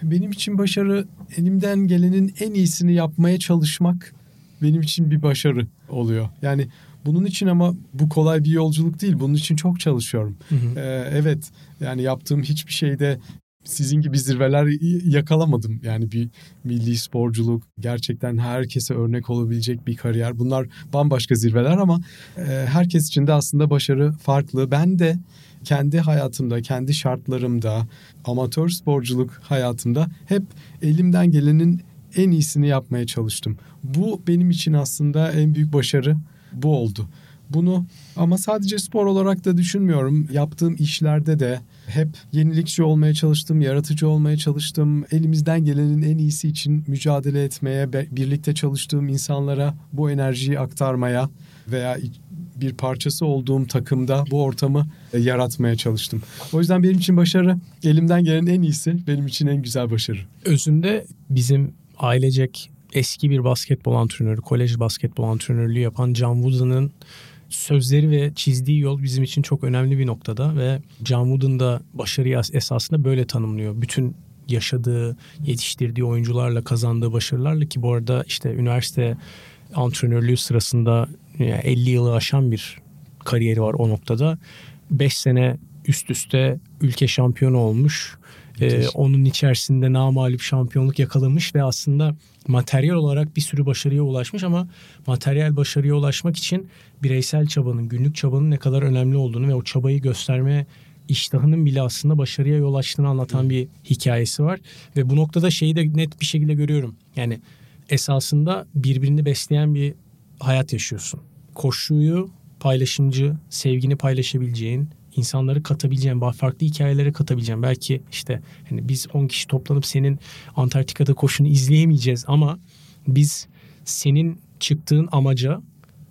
benim için başarı elimden gelenin en iyisini yapmaya çalışmak benim için bir başarı oluyor. Yani bunun için ama bu kolay bir yolculuk değil. Bunun için çok çalışıyorum. Hı hı. Ee, evet yani yaptığım hiçbir şeyde sizin gibi zirveler yakalamadım. Yani bir milli sporculuk, gerçekten herkese örnek olabilecek bir kariyer. Bunlar bambaşka zirveler ama e, herkes için de aslında başarı farklı. Ben de kendi hayatımda, kendi şartlarımda, amatör sporculuk hayatımda hep elimden gelenin en iyisini yapmaya çalıştım. Bu benim için aslında en büyük başarı bu oldu. Bunu ama sadece spor olarak da düşünmüyorum. Yaptığım işlerde de hep yenilikçi olmaya çalıştım, yaratıcı olmaya çalıştım. Elimizden gelenin en iyisi için mücadele etmeye, birlikte çalıştığım insanlara bu enerjiyi aktarmaya veya bir parçası olduğum takımda bu ortamı e, yaratmaya çalıştım. O yüzden benim için başarı elimden gelen en iyisi, benim için en güzel başarı. Özünde bizim ailecek eski bir basketbol antrenörü, kolej basketbol antrenörlüğü yapan Can Wooden'ın sözleri ve çizdiği yol bizim için çok önemli bir noktada ve Can Wooden da başarıyı esasında böyle tanımlıyor. Bütün yaşadığı, yetiştirdiği oyuncularla kazandığı başarılarla ki bu arada işte üniversite antrenörlüğü sırasında 50 yılı aşan bir kariyeri var o noktada. 5 sene üst üste ülke şampiyonu olmuş. Ee, onun içerisinde namalip şampiyonluk yakalamış ve aslında materyal olarak bir sürü başarıya ulaşmış ama materyal başarıya ulaşmak için bireysel çabanın, günlük çabanın ne kadar önemli olduğunu ve o çabayı gösterme iştahının bile aslında başarıya yol açtığını anlatan bir hikayesi var. Ve bu noktada şeyi de net bir şekilde görüyorum. Yani esasında birbirini besleyen bir hayat yaşıyorsun. Koşuyu paylaşımcı, sevgini paylaşabileceğin, insanları katabileceğin, farklı hikayelere katabileceğin. Belki işte hani biz 10 kişi toplanıp senin Antarktika'da koşunu izleyemeyeceğiz ama biz senin çıktığın amaca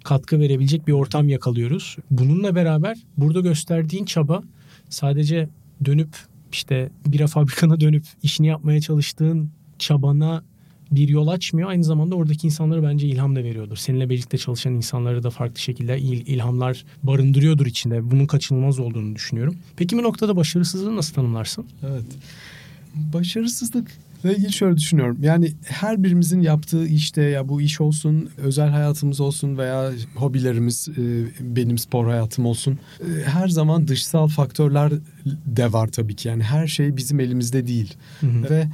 katkı verebilecek bir ortam yakalıyoruz. Bununla beraber burada gösterdiğin çaba sadece dönüp işte bira fabrikana dönüp işini yapmaya çalıştığın çabana bir yol açmıyor. Aynı zamanda oradaki insanlara bence ilham da veriyordur. Seninle birlikte çalışan insanları da farklı şekilde il, ilhamlar barındırıyordur içinde. Bunun kaçınılmaz olduğunu düşünüyorum. Peki bu noktada başarısızlığı nasıl tanımlarsın? Evet. Başarısızlık ile ilgili şöyle düşünüyorum. Yani her birimizin yaptığı işte ya bu iş olsun, özel hayatımız olsun veya hobilerimiz, e, benim spor hayatım olsun. E, her zaman dışsal faktörler de var tabii ki. Yani her şey bizim elimizde değil. Hı hı. Ve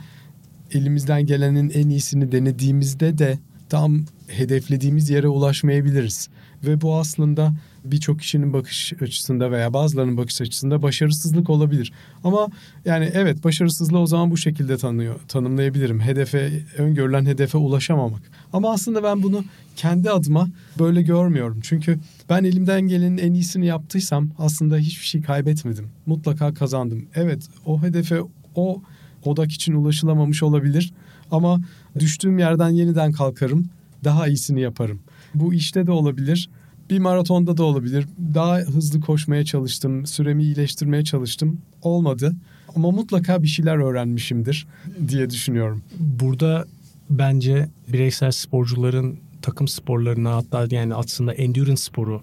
elimizden gelenin en iyisini denediğimizde de tam hedeflediğimiz yere ulaşmayabiliriz. Ve bu aslında birçok kişinin bakış açısında veya bazılarının bakış açısında başarısızlık olabilir. Ama yani evet başarısızlığı o zaman bu şekilde tanıyor, tanımlayabilirim. Hedefe, öngörülen hedefe ulaşamamak. Ama aslında ben bunu kendi adıma böyle görmüyorum. Çünkü ben elimden gelenin en iyisini yaptıysam aslında hiçbir şey kaybetmedim. Mutlaka kazandım. Evet o hedefe o odak için ulaşılamamış olabilir. Ama düştüğüm yerden yeniden kalkarım. Daha iyisini yaparım. Bu işte de olabilir. Bir maratonda da olabilir. Daha hızlı koşmaya çalıştım. Süremi iyileştirmeye çalıştım. Olmadı. Ama mutlaka bir şeyler öğrenmişimdir diye düşünüyorum. Burada bence bireysel sporcuların takım sporlarına hatta yani aslında endurance sporu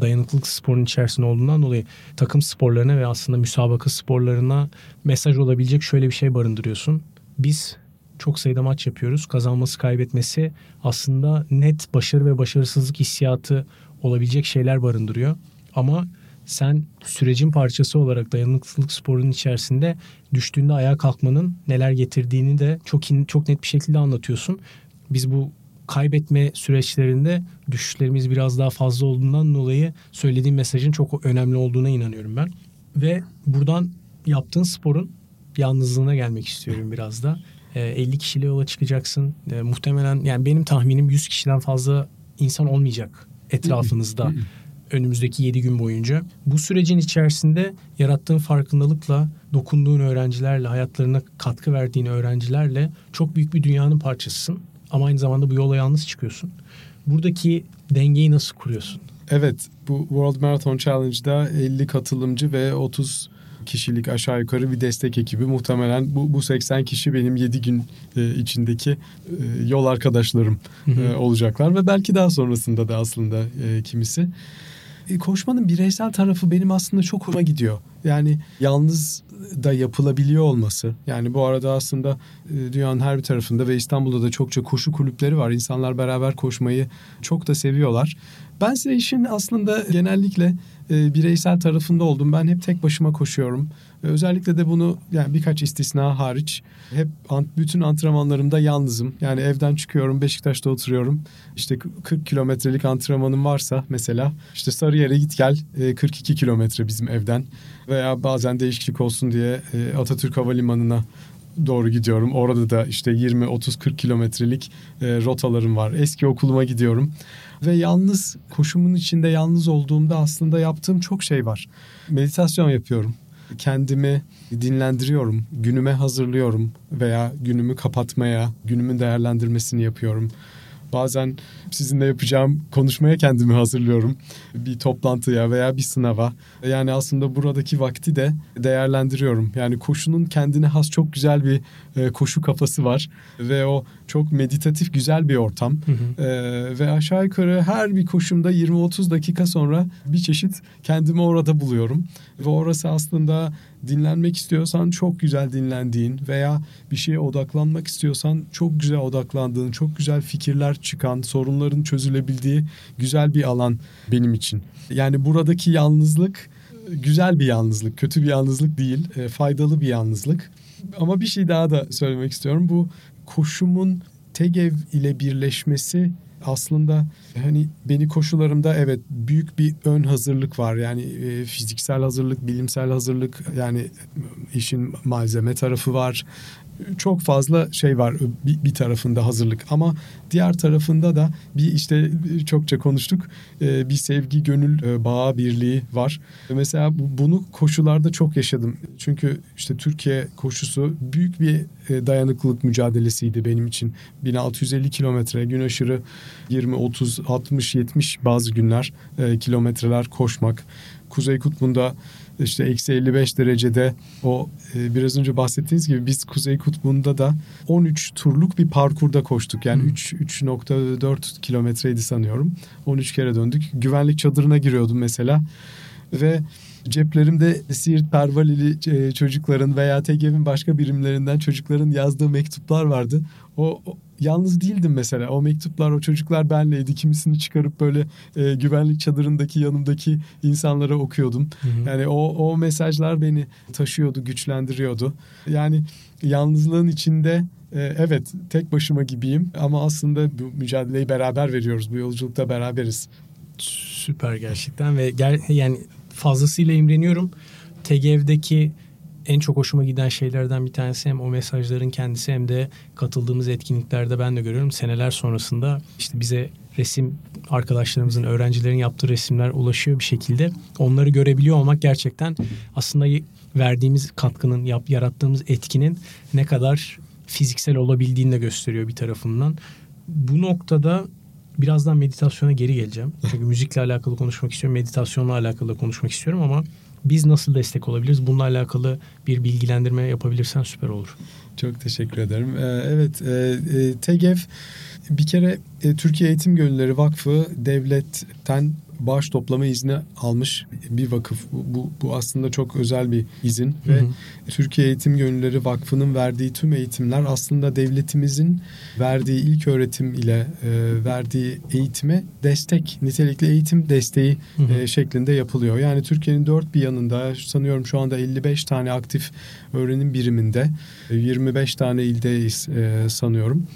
dayanıklılık sporunun içerisinde olduğundan dolayı takım sporlarına ve aslında müsabaka sporlarına mesaj olabilecek şöyle bir şey barındırıyorsun. Biz çok sayıda maç yapıyoruz. Kazanması kaybetmesi aslında net başarı ve başarısızlık hissiyatı olabilecek şeyler barındırıyor. Ama sen sürecin parçası olarak dayanıklılık sporunun içerisinde düştüğünde ayağa kalkmanın neler getirdiğini de çok çok net bir şekilde anlatıyorsun. Biz bu kaybetme süreçlerinde düşüşlerimiz biraz daha fazla olduğundan dolayı söylediğim mesajın çok önemli olduğuna inanıyorum ben. Ve buradan yaptığın sporun yalnızlığına gelmek istiyorum biraz da. 50 ee, kişiyle yola çıkacaksın. Ee, muhtemelen yani benim tahminim 100 kişiden fazla insan olmayacak etrafınızda önümüzdeki 7 gün boyunca. Bu sürecin içerisinde yarattığın farkındalıkla, dokunduğun öğrencilerle, hayatlarına katkı verdiğin öğrencilerle çok büyük bir dünyanın parçasısın. Ama aynı zamanda bu yola yalnız çıkıyorsun. Buradaki dengeyi nasıl kuruyorsun? Evet, bu World Marathon Challenge'da 50 katılımcı ve 30 kişilik aşağı yukarı bir destek ekibi. Muhtemelen bu, bu 80 kişi benim 7 gün e, içindeki e, yol arkadaşlarım e, olacaklar ve belki daha sonrasında da aslında e, kimisi. E, koşmanın bireysel tarafı benim aslında çok hoşuma gidiyor. Yani yalnız da yapılabiliyor olması. Yani bu arada aslında e, dünyanın her bir tarafında ve İstanbul'da da çokça koşu kulüpleri var. İnsanlar beraber koşmayı çok da seviyorlar. Ben size işin aslında genellikle e, bireysel tarafında oldum. Ben hep tek başıma koşuyorum. Özellikle de bunu yani birkaç istisna hariç hep bütün antrenmanlarımda yalnızım. Yani evden çıkıyorum, Beşiktaş'ta oturuyorum. İşte 40 kilometrelik antrenmanım varsa mesela işte Sarıyer'e git gel 42 e, kilometre bizim evden. Veya bazen değişiklik olsun diye e, Atatürk Havalimanı'na doğru gidiyorum. Orada da işte 20 30 40 kilometrelik e, rotalarım var. Eski okuluma gidiyorum. Ve yalnız koşumun içinde yalnız olduğumda aslında yaptığım çok şey var. Meditasyon yapıyorum. Kendimi dinlendiriyorum, günüme hazırlıyorum veya günümü kapatmaya, günümün değerlendirmesini yapıyorum. Bazen sizinle yapacağım konuşmaya kendimi hazırlıyorum. Bir toplantıya veya bir sınava. Yani aslında buradaki vakti de değerlendiriyorum. Yani koşunun kendine has çok güzel bir e, koşu kafası var. Ve o çok meditatif güzel bir ortam. Hı hı. E, ve aşağı yukarı her bir koşumda 20-30 dakika sonra bir çeşit kendimi orada buluyorum. Ve orası aslında dinlenmek istiyorsan çok güzel dinlendiğin veya bir şeye odaklanmak istiyorsan çok güzel odaklandığın, çok güzel fikirler çıkan, sorunların çözülebildiği güzel bir alan benim için. Yani buradaki yalnızlık güzel bir yalnızlık, kötü bir yalnızlık değil, e, faydalı bir yalnızlık. Ama bir şey daha da söylemek istiyorum. Bu koşumun TEGEV ile birleşmesi aslında hani beni koşularımda evet büyük bir ön hazırlık var. Yani e, fiziksel hazırlık, bilimsel hazırlık yani işin malzeme tarafı var çok fazla şey var bir, tarafında hazırlık ama diğer tarafında da bir işte çokça konuştuk e, bir sevgi gönül e, bağı birliği var. Mesela bunu koşularda çok yaşadım. Çünkü işte Türkiye koşusu büyük bir e, dayanıklılık mücadelesiydi benim için. 1650 kilometre gün aşırı 20 30 60 70 bazı günler kilometreler koşmak. Kuzey Kutbu'nda işte eksi 55 derecede o e, biraz önce bahsettiğiniz gibi biz Kuzey Kutbu'nda da 13 turluk bir parkurda koştuk. Yani 3 3.4 kilometreydi sanıyorum. 13 kere döndük. Güvenlik çadırına giriyordum mesela. Ve ceplerimde Siirt Pervalili e, çocukların veya TGV'nin başka birimlerinden çocukların yazdığı mektuplar vardı. O yalnız değildim mesela. O mektuplar, o çocuklar benleydi. Kimisini çıkarıp böyle e, güvenlik çadırındaki yanımdaki insanlara okuyordum. Hı hı. Yani o, o mesajlar beni taşıyordu, güçlendiriyordu. Yani yalnızlığın içinde e, evet tek başıma gibiyim ama aslında bu mücadeleyi beraber veriyoruz. Bu yolculukta beraberiz. Süper gerçekten ve gel, yani fazlasıyla imreniyorum. TGV'deki en çok hoşuma giden şeylerden bir tanesi hem o mesajların kendisi hem de katıldığımız etkinliklerde ben de görüyorum. Seneler sonrasında işte bize resim arkadaşlarımızın, öğrencilerin yaptığı resimler ulaşıyor bir şekilde. Onları görebiliyor olmak gerçekten aslında verdiğimiz katkının, yap, yarattığımız etkinin ne kadar fiziksel olabildiğini de gösteriyor bir tarafından. Bu noktada birazdan meditasyona geri geleceğim. Çünkü müzikle alakalı konuşmak istiyorum, meditasyonla alakalı konuşmak istiyorum ama biz nasıl destek olabiliriz? Bununla alakalı bir bilgilendirme yapabilirsen süper olur. Çok teşekkür ederim. Ee, evet, e, e, bir kere e, Türkiye Eğitim Gönülleri Vakfı devletten bağış toplama izni almış bir vakıf. Bu, bu aslında çok özel bir izin hı hı. ve Türkiye Eğitim Gönülleri Vakfı'nın verdiği tüm eğitimler aslında devletimizin verdiği ilk öğretim ile e, verdiği eğitime destek, nitelikli eğitim desteği hı hı. E, şeklinde yapılıyor. Yani Türkiye'nin dört bir yanında sanıyorum şu anda 55 tane aktif öğrenim biriminde, 25 e, tane ildeyiz e, sanıyorum.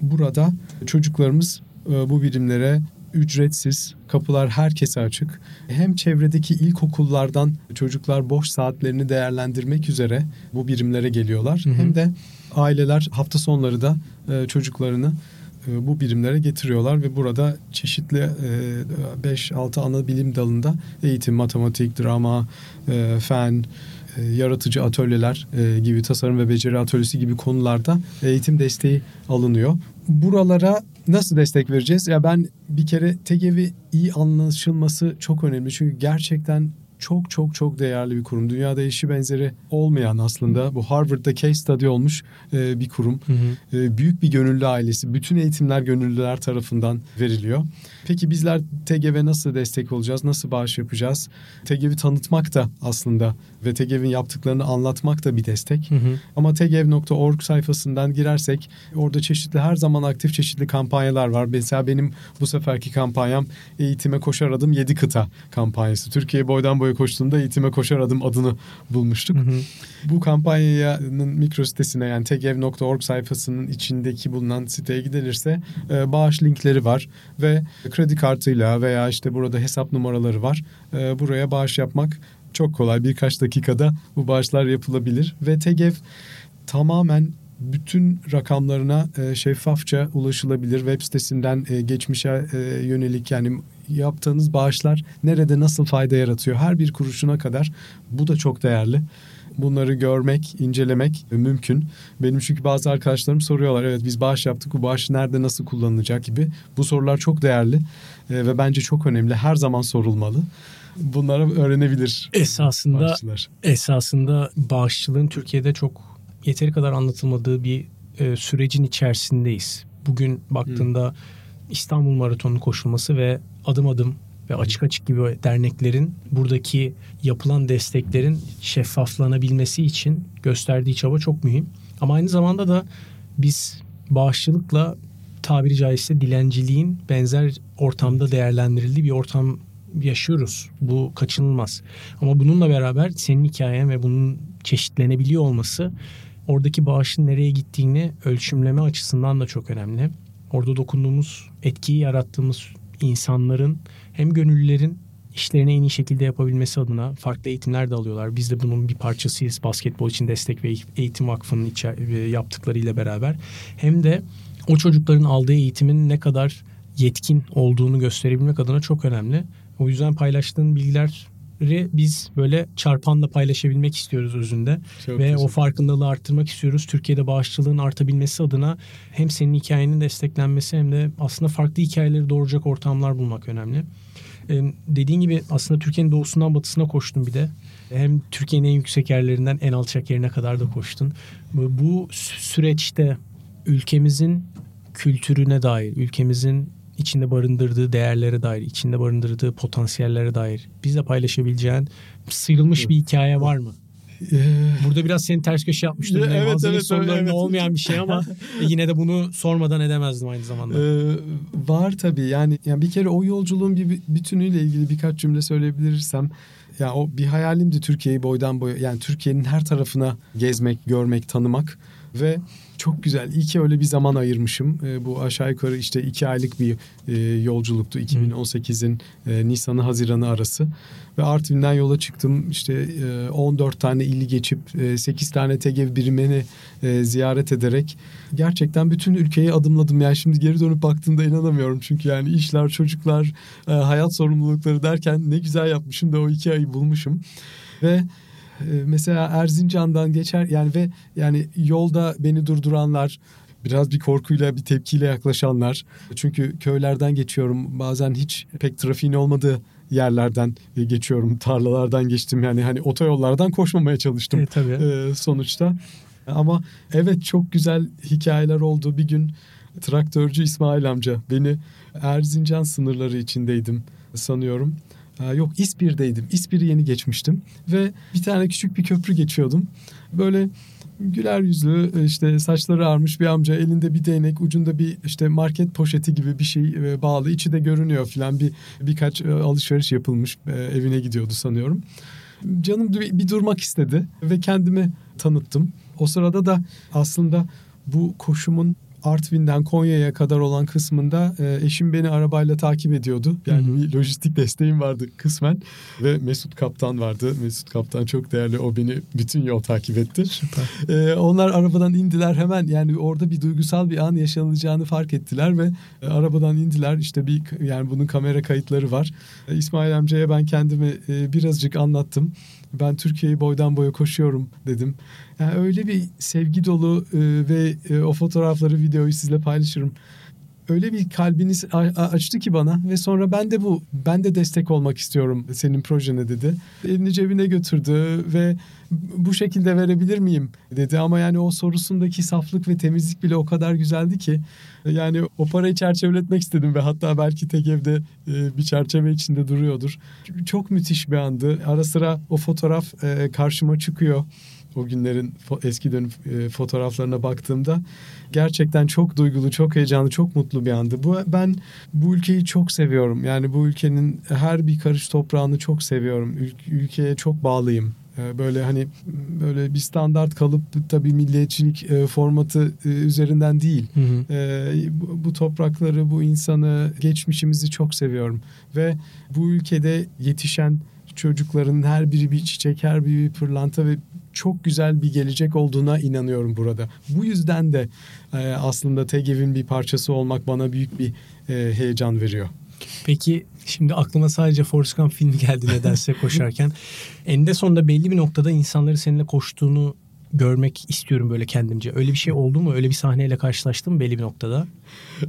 Burada çocuklarımız e, bu birimlere ücretsiz, kapılar herkese açık. Hem çevredeki ilkokullardan çocuklar boş saatlerini değerlendirmek üzere bu birimlere geliyorlar. Hı hı. Hem de aileler hafta sonları da e, çocuklarını e, bu birimlere getiriyorlar ve burada çeşitli 5-6 ana bilim dalında eğitim, matematik, drama, fen, yaratıcı atölyeler gibi tasarım ve beceri atölyesi gibi konularda eğitim desteği alınıyor. Buralara nasıl destek vereceğiz? Ya ben bir kere TGV iyi anlaşılması çok önemli. Çünkü gerçekten çok çok çok değerli bir kurum. Dünyada eşi benzeri olmayan aslında bu Harvard'da case study olmuş e, bir kurum. Hı hı. E, büyük bir gönüllü ailesi. Bütün eğitimler gönüllüler tarafından veriliyor. Peki bizler TGV nasıl destek olacağız? Nasıl bağış yapacağız? TGV tanıtmak da aslında ve TGV'nin yaptıklarını anlatmak da bir destek. Hı hı. Ama tgev.org sayfasından girersek orada çeşitli her zaman aktif çeşitli kampanyalar var. Mesela benim bu seferki kampanyam eğitime koşar adım 7 kıta kampanyası. Türkiye boydan boya koştuğunda eğitime koşar adım adını bulmuştuk. Hı hı. Bu kampanyanın mikro sitesine yani tgev.org sayfasının içindeki bulunan siteye gidilirse e, bağış linkleri var ve kredi kartıyla veya işte burada hesap numaraları var. E, buraya bağış yapmak çok kolay. Birkaç dakikada bu bağışlar yapılabilir ve TGEV tamamen bütün rakamlarına e, şeffafça ulaşılabilir. Web sitesinden e, geçmişe e, yönelik yani yaptığınız bağışlar nerede nasıl fayda yaratıyor her bir kuruşuna kadar bu da çok değerli. Bunları görmek, incelemek mümkün. Benim çünkü bazı arkadaşlarım soruyorlar. Evet biz bağış yaptık. Bu bağış nerede nasıl kullanılacak gibi. Bu sorular çok değerli ve bence çok önemli. Her zaman sorulmalı bunları öğrenebilir. Esasında bağışçılar. esasında bağışçılığın Türkiye'de çok yeteri kadar anlatılmadığı bir e, sürecin içerisindeyiz. Bugün baktığında hmm. İstanbul Maratonu koşulması ve adım adım ve açık açık gibi derneklerin buradaki yapılan desteklerin şeffaflanabilmesi için gösterdiği çaba çok mühim. Ama aynı zamanda da biz bağışçılıkla tabiri caizse dilenciliğin benzer ortamda değerlendirildiği bir ortam yaşıyoruz. Bu kaçınılmaz. Ama bununla beraber senin hikayen ve bunun çeşitlenebiliyor olması oradaki bağışın nereye gittiğini ölçümleme açısından da çok önemli. Orada dokunduğumuz, etkiyi yarattığımız insanların hem gönüllülerin işlerini en iyi şekilde yapabilmesi adına farklı eğitimler de alıyorlar. Biz de bunun bir parçasıyız. Basketbol için Destek ve Eğitim Vakfı'nın yaptıklarıyla beraber. Hem de o çocukların aldığı eğitimin ne kadar yetkin olduğunu gösterebilmek adına çok önemli. O yüzden paylaştığın bilgiler biz böyle çarpanla paylaşabilmek istiyoruz özünde. Çok Ve o farkındalığı arttırmak istiyoruz. Türkiye'de bağışçılığın artabilmesi adına hem senin hikayenin desteklenmesi hem de aslında farklı hikayeleri doğuracak ortamlar bulmak önemli. Ee, dediğin gibi aslında Türkiye'nin doğusundan batısına koştun bir de. Hem Türkiye'nin en yüksek yerlerinden en alçak yerine kadar da koştun. Bu süreçte ülkemizin kültürüne dair, ülkemizin içinde barındırdığı değerlere dair, içinde barındırdığı potansiyellere dair bizle paylaşabileceğin sıyrılmış bir hikaye var mı? Ee, Burada biraz seni ters köşe yapmıştım. Evet, evet, Hazırlık evet, sorularında evet. olmayan bir şey ama yine de bunu sormadan edemezdim aynı zamanda. Ee, var tabii yani, yani bir kere o yolculuğun bir bütünüyle ilgili birkaç cümle söyleyebilirsem ya o bir hayalimdi Türkiye'yi boydan boya yani Türkiye'nin her tarafına gezmek, görmek, tanımak ve çok güzel. İyi ki öyle bir zaman ayırmışım. E, bu aşağı yukarı işte iki aylık bir e, yolculuktu. 2018'in e, Nisan'ı Haziran'ı arası. Ve Artvin'den yola çıktım. İşte e, 14 tane ili geçip e, 8 tane TGV birimini e, ziyaret ederek gerçekten bütün ülkeyi adımladım. Yani şimdi geri dönüp baktığımda inanamıyorum. Çünkü yani işler, çocuklar, e, hayat sorumlulukları derken ne güzel yapmışım da o iki ayı bulmuşum. Ve mesela Erzincan'dan geçer yani ve yani yolda beni durduranlar biraz bir korkuyla bir tepkiyle yaklaşanlar. Çünkü köylerden geçiyorum. Bazen hiç pek trafiğin olmadığı yerlerden geçiyorum. Tarlalardan geçtim. Yani hani otoyollardan koşmamaya çalıştım e, tabii. E, sonuçta. Ama evet çok güzel hikayeler oldu. Bir gün traktörcü İsmail amca beni Erzincan sınırları içindeydim sanıyorum yok İspir'deydim. İspir'i yeni geçmiştim ve bir tane küçük bir köprü geçiyordum. Böyle güler yüzlü işte saçları ağarmış bir amca elinde bir değnek ucunda bir işte market poşeti gibi bir şey e, bağlı içi de görünüyor filan bir birkaç e, alışveriş yapılmış e, evine gidiyordu sanıyorum. Canım bir, bir durmak istedi ve kendimi tanıttım. O sırada da aslında bu koşumun Artvin'den Konya'ya kadar olan kısmında e, eşim beni arabayla takip ediyordu. Yani Hı-hı. bir lojistik desteğim vardı kısmen ve Mesut Kaptan vardı. Mesut Kaptan çok değerli. O beni bütün yol takip etti. Süper. E, onlar arabadan indiler hemen yani orada bir duygusal bir an yaşanacağını fark ettiler ve e, arabadan indiler. İşte bir yani bunun kamera kayıtları var. E, İsmail amcaya ben kendimi e, birazcık anlattım ben Türkiye'yi boydan boya koşuyorum dedim. Yani öyle bir sevgi dolu e, ve e, o fotoğrafları, videoyu sizle paylaşırım. Öyle bir kalbiniz açtı ki bana ve sonra ben de bu ben de destek olmak istiyorum senin projene dedi. Elini cebine götürdü ve bu şekilde verebilir miyim dedi ama yani o sorusundaki saflık ve temizlik bile o kadar güzeldi ki yani o parayı çerçeveletmek istedim ve hatta belki tek evde e, bir çerçeve içinde duruyordur. Çok müthiş bir andı. Ara sıra o fotoğraf e, karşıma çıkıyor o günlerin eski dönüm e, fotoğraflarına baktığımda gerçekten çok duygulu, çok heyecanlı, çok mutlu bir andı. Bu ben bu ülkeyi çok seviyorum. Yani bu ülkenin her bir karış toprağını çok seviyorum. Ül- ülkeye çok bağlıyım. Ee, böyle hani böyle bir standart kalıp tabii milliyetçilik e, formatı e, üzerinden değil. Hı hı. E, bu, bu toprakları, bu insanı, geçmişimizi çok seviyorum ve bu ülkede yetişen çocukların her biri bir çiçek, her biri bir pırlanta ve çok güzel bir gelecek olduğuna inanıyorum burada. Bu yüzden de e, aslında TEGEV'in bir parçası olmak bana büyük bir e, heyecan veriyor. Peki şimdi aklıma sadece Forrest Gump filmi geldi nedense koşarken. Eninde sonunda belli bir noktada insanları seninle koştuğunu görmek istiyorum böyle kendimce. Öyle bir şey oldu mu? Öyle bir sahneyle karşılaştım mı belli bir noktada?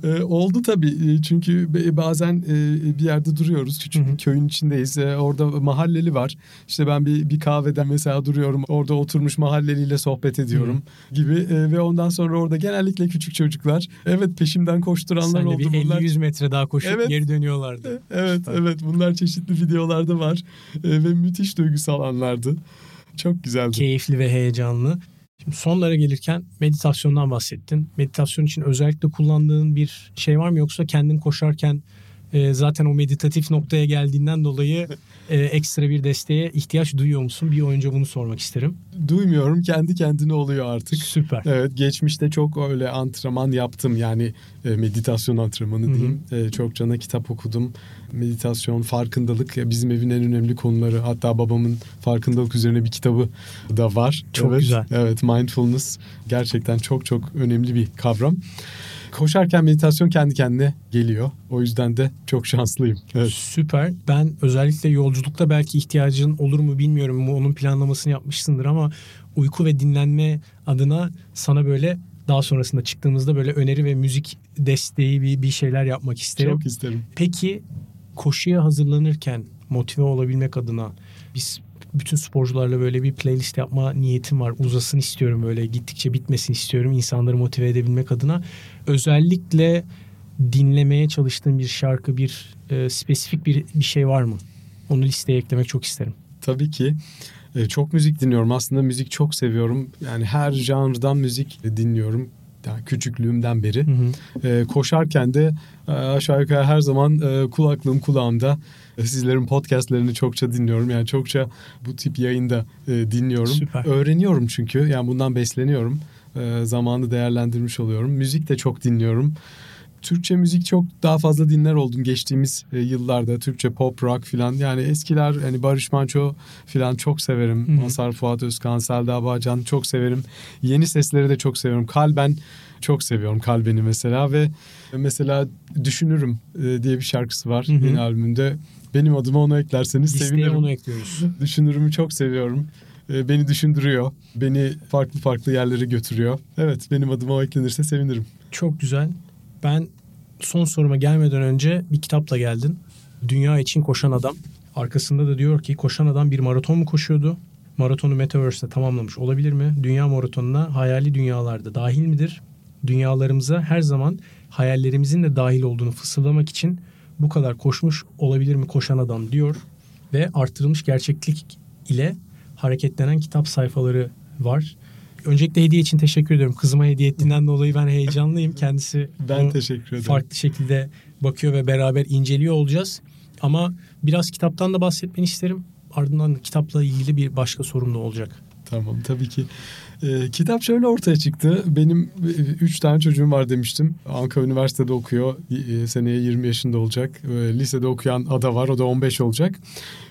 E, oldu tabii. E, çünkü bazen e, bir yerde duruyoruz. Küçük bir köyün içindeyiz. E, orada mahalleli var. İşte ben bir, bir kahveden mesela duruyorum. Orada oturmuş mahalleliyle sohbet ediyorum Hı-hı. gibi. E, ve ondan sonra orada genellikle küçük çocuklar. Evet peşimden koşturanlar Sen oldu. bir 50-100 metre daha koşup evet. geri dönüyorlardı. Evet, Süper. evet. Bunlar çeşitli videolarda var. E, ve müthiş duygusal anlardı. Çok güzeldi. Keyifli ve heyecanlı. Şimdi sonlara gelirken meditasyondan bahsettin. Meditasyon için özellikle kullandığın bir şey var mı yoksa kendin koşarken e, zaten o meditatif noktaya geldiğinden dolayı e, ekstra bir desteğe ihtiyaç duyuyor musun? Bir oyuncu bunu sormak isterim. Duymuyorum kendi kendine oluyor artık. Süper. Evet geçmişte çok öyle antrenman yaptım yani e, meditasyon antrenmanı diyeyim. E, çok cana kitap okudum. Meditasyon, farkındalık bizim evin en önemli konuları. Hatta babamın farkındalık üzerine bir kitabı da var. Çok evet, güzel. Evet mindfulness gerçekten çok çok önemli bir kavram. Koşarken meditasyon kendi kendine geliyor. O yüzden de çok şanslıyım. Evet. Süper. Ben özellikle yolculukta belki ihtiyacın olur mu bilmiyorum. Onun planlamasını yapmışsındır ama uyku ve dinlenme adına sana böyle daha sonrasında çıktığımızda böyle öneri ve müzik desteği bir, bir şeyler yapmak isterim. Çok isterim. Peki koşuya hazırlanırken motive olabilmek adına biz bütün sporcularla böyle bir playlist yapma niyetim var. Uzasın istiyorum böyle gittikçe bitmesin istiyorum insanları motive edebilmek adına. Özellikle dinlemeye çalıştığım bir şarkı, bir e, spesifik bir bir şey var mı? Onu listeye eklemek çok isterim. Tabii ki. E, çok müzik dinliyorum. Aslında müzik çok seviyorum. Yani her janrdan müzik dinliyorum. Yani küçüklüğümden beri. Hı hı. E, koşarken de e, aşağı yukarı her zaman e, kulaklığım kulağımda. E, sizlerin podcastlerini çokça dinliyorum. Yani çokça bu tip yayında e, dinliyorum. Süper. Öğreniyorum çünkü. Yani bundan besleniyorum. E, zamanı değerlendirmiş oluyorum. Müzik de çok dinliyorum. Türkçe müzik çok daha fazla dinler oldum geçtiğimiz e, yıllarda. Türkçe pop rock filan. Yani eskiler hani Barış Manço filan çok severim. Hı hı. Mazhar Fuat Özkan, Selda Bağcan çok severim. Yeni sesleri de çok seviyorum. Kalben çok seviyorum Kalben'i mesela ve mesela Düşünürüm e, diye bir şarkısı var Hı hı. yeni albümde. Benim adıma onu eklerseniz Listeye sevinirim. onu ekliyoruz. Düşünürümü çok seviyorum. E, Beni düşündürüyor. Beni farklı farklı yerlere götürüyor. Evet benim adıma o eklenirse sevinirim. Çok güzel. Ben son soruma gelmeden önce bir kitapla geldin. Dünya için koşan adam. Arkasında da diyor ki koşan adam bir maraton mu koşuyordu? Maratonu Metaverse'de tamamlamış olabilir mi? Dünya maratonuna hayali dünyalarda dahil midir? Dünyalarımıza her zaman hayallerimizin de dahil olduğunu fısıldamak için bu kadar koşmuş olabilir mi koşan adam diyor. Ve artırılmış gerçeklik ile hareketlenen kitap sayfaları var. Öncelikle hediye için teşekkür ediyorum. Kızıma hediye ettiğinden dolayı ben heyecanlıyım. Kendisi Ben teşekkür ederim. farklı şekilde bakıyor ve beraber inceliyor olacağız. Ama biraz kitaptan da bahsetmeni isterim. Ardından kitapla ilgili bir başka sorum da olacak. Tamam tabii ki. Ee, kitap şöyle ortaya çıktı. Benim e, üç tane çocuğum var demiştim. Ankara Üniversitede okuyor. E, seneye 20 yaşında olacak. E, lisede okuyan Ada var. O da 15 olacak.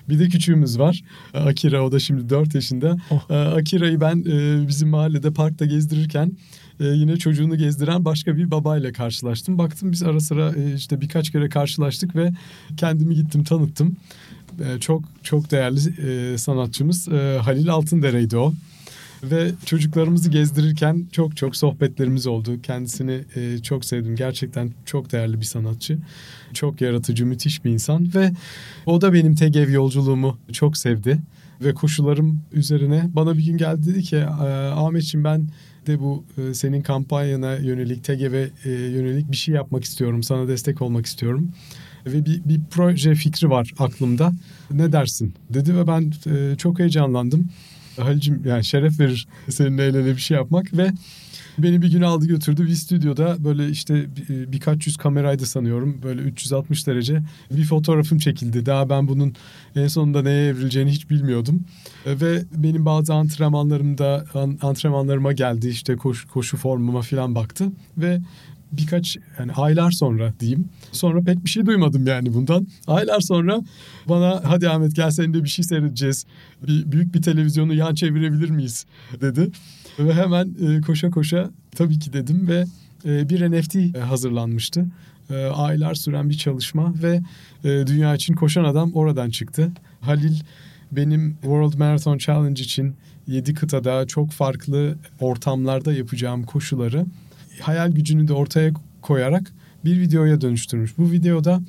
Bir de küçüğümüz var. Akira o da şimdi 4 yaşında. Oh. E, Akira'yı ben e, bizim mahallede parkta gezdirirken e, yine çocuğunu gezdiren başka bir babayla karşılaştım. Baktım biz ara sıra e, işte birkaç kere karşılaştık ve kendimi gittim tanıttım. E, çok çok değerli e, sanatçımız e, Halil Altındere'ydi o. Ve çocuklarımızı gezdirirken çok çok sohbetlerimiz oldu. Kendisini e, çok sevdim. Gerçekten çok değerli bir sanatçı. Çok yaratıcı, müthiş bir insan. Ve o da benim TGV yolculuğumu çok sevdi. Ve koşularım üzerine bana bir gün geldi dedi ki "Ee, Ahmetciğim ben de bu e, senin kampanyana yönelik TGV e, yönelik bir şey yapmak istiyorum. Sana destek olmak istiyorum. Ve bir, bir proje fikri var aklımda. Ne dersin? Dedi ve ben e, çok heyecanlandım. Halicim yani şeref verir seninle el ele bir şey yapmak ve beni bir gün aldı götürdü bir stüdyoda böyle işte bir- birkaç yüz kameraydı sanıyorum böyle 360 derece bir fotoğrafım çekildi. Daha ben bunun en sonunda neye evrileceğini hiç bilmiyordum. E, Ve benim bazı antrenmanlarımda an- antrenmanlarıma geldi işte koşu, koşu formuma falan baktı ve birkaç yani aylar sonra diyeyim. Sonra pek bir şey duymadım yani bundan. Aylar sonra bana hadi Ahmet gel seninle bir şey seyredeceğiz. Bir, büyük bir televizyonu yan çevirebilir miyiz dedi. Ve hemen e, koşa koşa tabii ki dedim ve e, bir NFT hazırlanmıştı. E, aylar süren bir çalışma ve e, dünya için koşan adam oradan çıktı. Halil benim World Marathon Challenge için 7 kıtada çok farklı ortamlarda yapacağım koşuları hayal gücünü de ortaya koyarak bir videoya dönüştürmüş. Bu videoda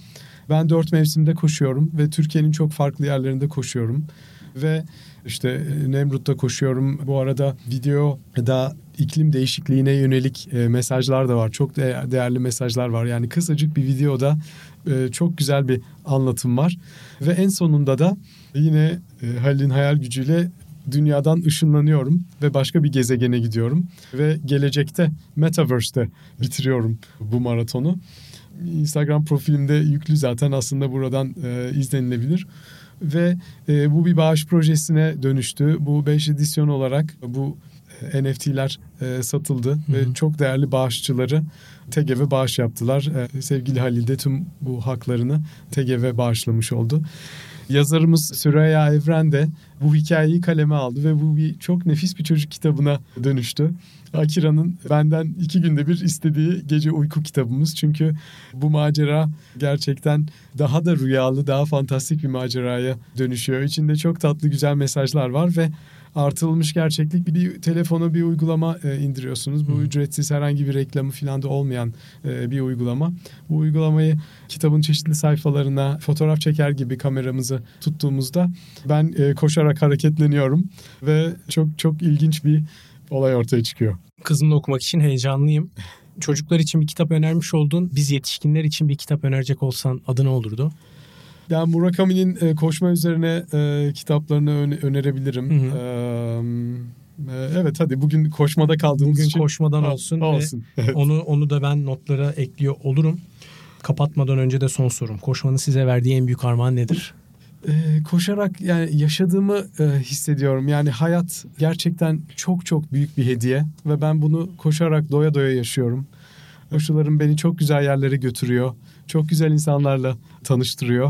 ben dört mevsimde koşuyorum ve Türkiye'nin çok farklı yerlerinde koşuyorum. Ve işte e, Nemrut'ta koşuyorum. Bu arada videoda iklim değişikliğine yönelik e, mesajlar da var. Çok değer- değerli mesajlar var. Yani kısacık bir videoda e, çok güzel bir anlatım var. Ve en sonunda da yine Halil'in hayal gücüyle dünyadan ışınlanıyorum ve başka bir gezegene gidiyorum ve gelecekte Metaverse'te bitiriyorum bu maratonu. Instagram profilimde yüklü zaten aslında buradan e, izlenilebilir. Ve e, bu bir bağış projesine dönüştü. Bu 5 edisyon olarak bu e, NFT'ler e, satıldı hı hı. ve çok değerli bağışçıları TGV bağış yaptılar. E, sevgili Halil de tüm bu haklarını TGV bağışlamış oldu. Yazarımız Süreyya Evren de bu hikayeyi kaleme aldı ve bu bir çok nefis bir çocuk kitabına dönüştü. Akira'nın benden iki günde bir istediği gece uyku kitabımız. Çünkü bu macera gerçekten daha da rüyalı, daha fantastik bir maceraya dönüşüyor. İçinde çok tatlı güzel mesajlar var ve artılmış gerçeklik bir telefona bir uygulama e, indiriyorsunuz. Bu hmm. ücretsiz herhangi bir reklamı falan da olmayan e, bir uygulama. Bu uygulamayı kitabın çeşitli sayfalarına fotoğraf çeker gibi kameramızı tuttuğumuzda ben e, koşarak hareketleniyorum ve çok çok ilginç bir olay ortaya çıkıyor. Kızımla okumak için heyecanlıyım. Çocuklar için bir kitap önermiş oldun. Biz yetişkinler için bir kitap önerecek olsan adı ne olurdu? Yani Murakami'nin e, koşma üzerine e, kitaplarını ön, önerebilirim. Hı hı. E, evet hadi bugün koşmada kaldığımız bugün için. Koşmadan olsun. olsun. Ve evet. Onu, onu da ben notlara ekliyor olurum. Kapatmadan önce de son sorum. Koşmanın size verdiği en büyük armağan nedir? Ee, koşarak yani yaşadığımı e, hissediyorum. Yani hayat gerçekten çok çok büyük bir hediye ve ben bunu koşarak doya doya yaşıyorum. Koşularım beni çok güzel yerlere götürüyor. Çok güzel insanlarla tanıştırıyor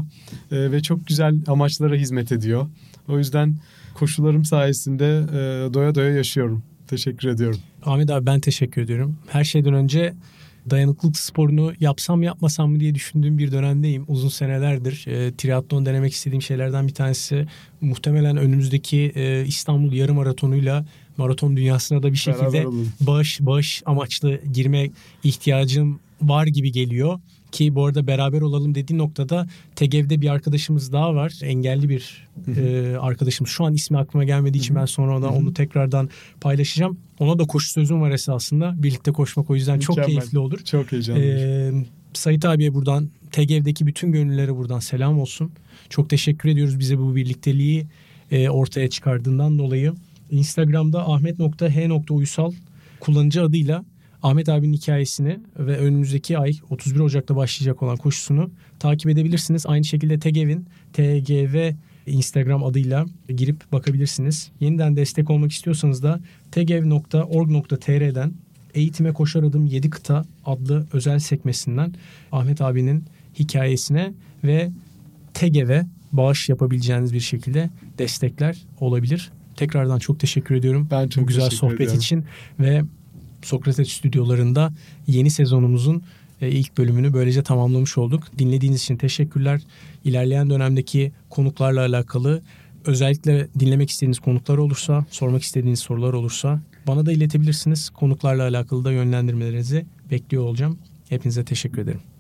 e, ve çok güzel amaçlara hizmet ediyor. O yüzden koşularım sayesinde e, doya doya yaşıyorum. Teşekkür ediyorum. Ahmet abi ben teşekkür ediyorum. Her şeyden önce dayanıklılık sporunu yapsam yapmasam mı diye düşündüğüm bir dönemdeyim. Uzun senelerdir e, triatlon denemek istediğim şeylerden bir tanesi muhtemelen önümüzdeki e, İstanbul yarım maratonuyla maraton dünyasına da bir şekilde bağış bağış amaçlı girme ihtiyacım var gibi geliyor. Ki bu arada beraber olalım dediği noktada TGV'de bir arkadaşımız daha var. Engelli bir e, arkadaşımız. Şu an ismi aklıma gelmediği için ben sonra ona, onu tekrardan paylaşacağım. Ona da koşu sözüm var esasında. Birlikte koşmak o yüzden Mükemmel. çok keyifli olur. Çok heyecanlı. Ee, Sait abiye buradan TGV'deki bütün gönüllere buradan selam olsun. Çok teşekkür ediyoruz bize bu birlikteliği e, ortaya çıkardığından dolayı. Instagram'da ahmet.h.uysal kullanıcı adıyla Ahmet abinin hikayesini ve önümüzdeki ay 31 Ocak'ta başlayacak olan koşusunu takip edebilirsiniz. Aynı şekilde TGV'in TGV Instagram adıyla girip bakabilirsiniz. Yeniden destek olmak istiyorsanız da tgev.org.tr'den Eğitime Koşar Adım 7 Kıta adlı özel sekmesinden Ahmet abinin hikayesine ve TGV'e bağış yapabileceğiniz bir şekilde destekler olabilir. Tekrardan çok teşekkür ediyorum. Ben çok bu güzel sohbet ediyorum. için ve Sokrates stüdyolarında yeni sezonumuzun e, ilk bölümünü böylece tamamlamış olduk. Dinlediğiniz için teşekkürler. İlerleyen dönemdeki konuklarla alakalı özellikle dinlemek istediğiniz konuklar olursa, sormak istediğiniz sorular olursa bana da iletebilirsiniz. Konuklarla alakalı da yönlendirmelerinizi bekliyor olacağım. Hepinize teşekkür ederim.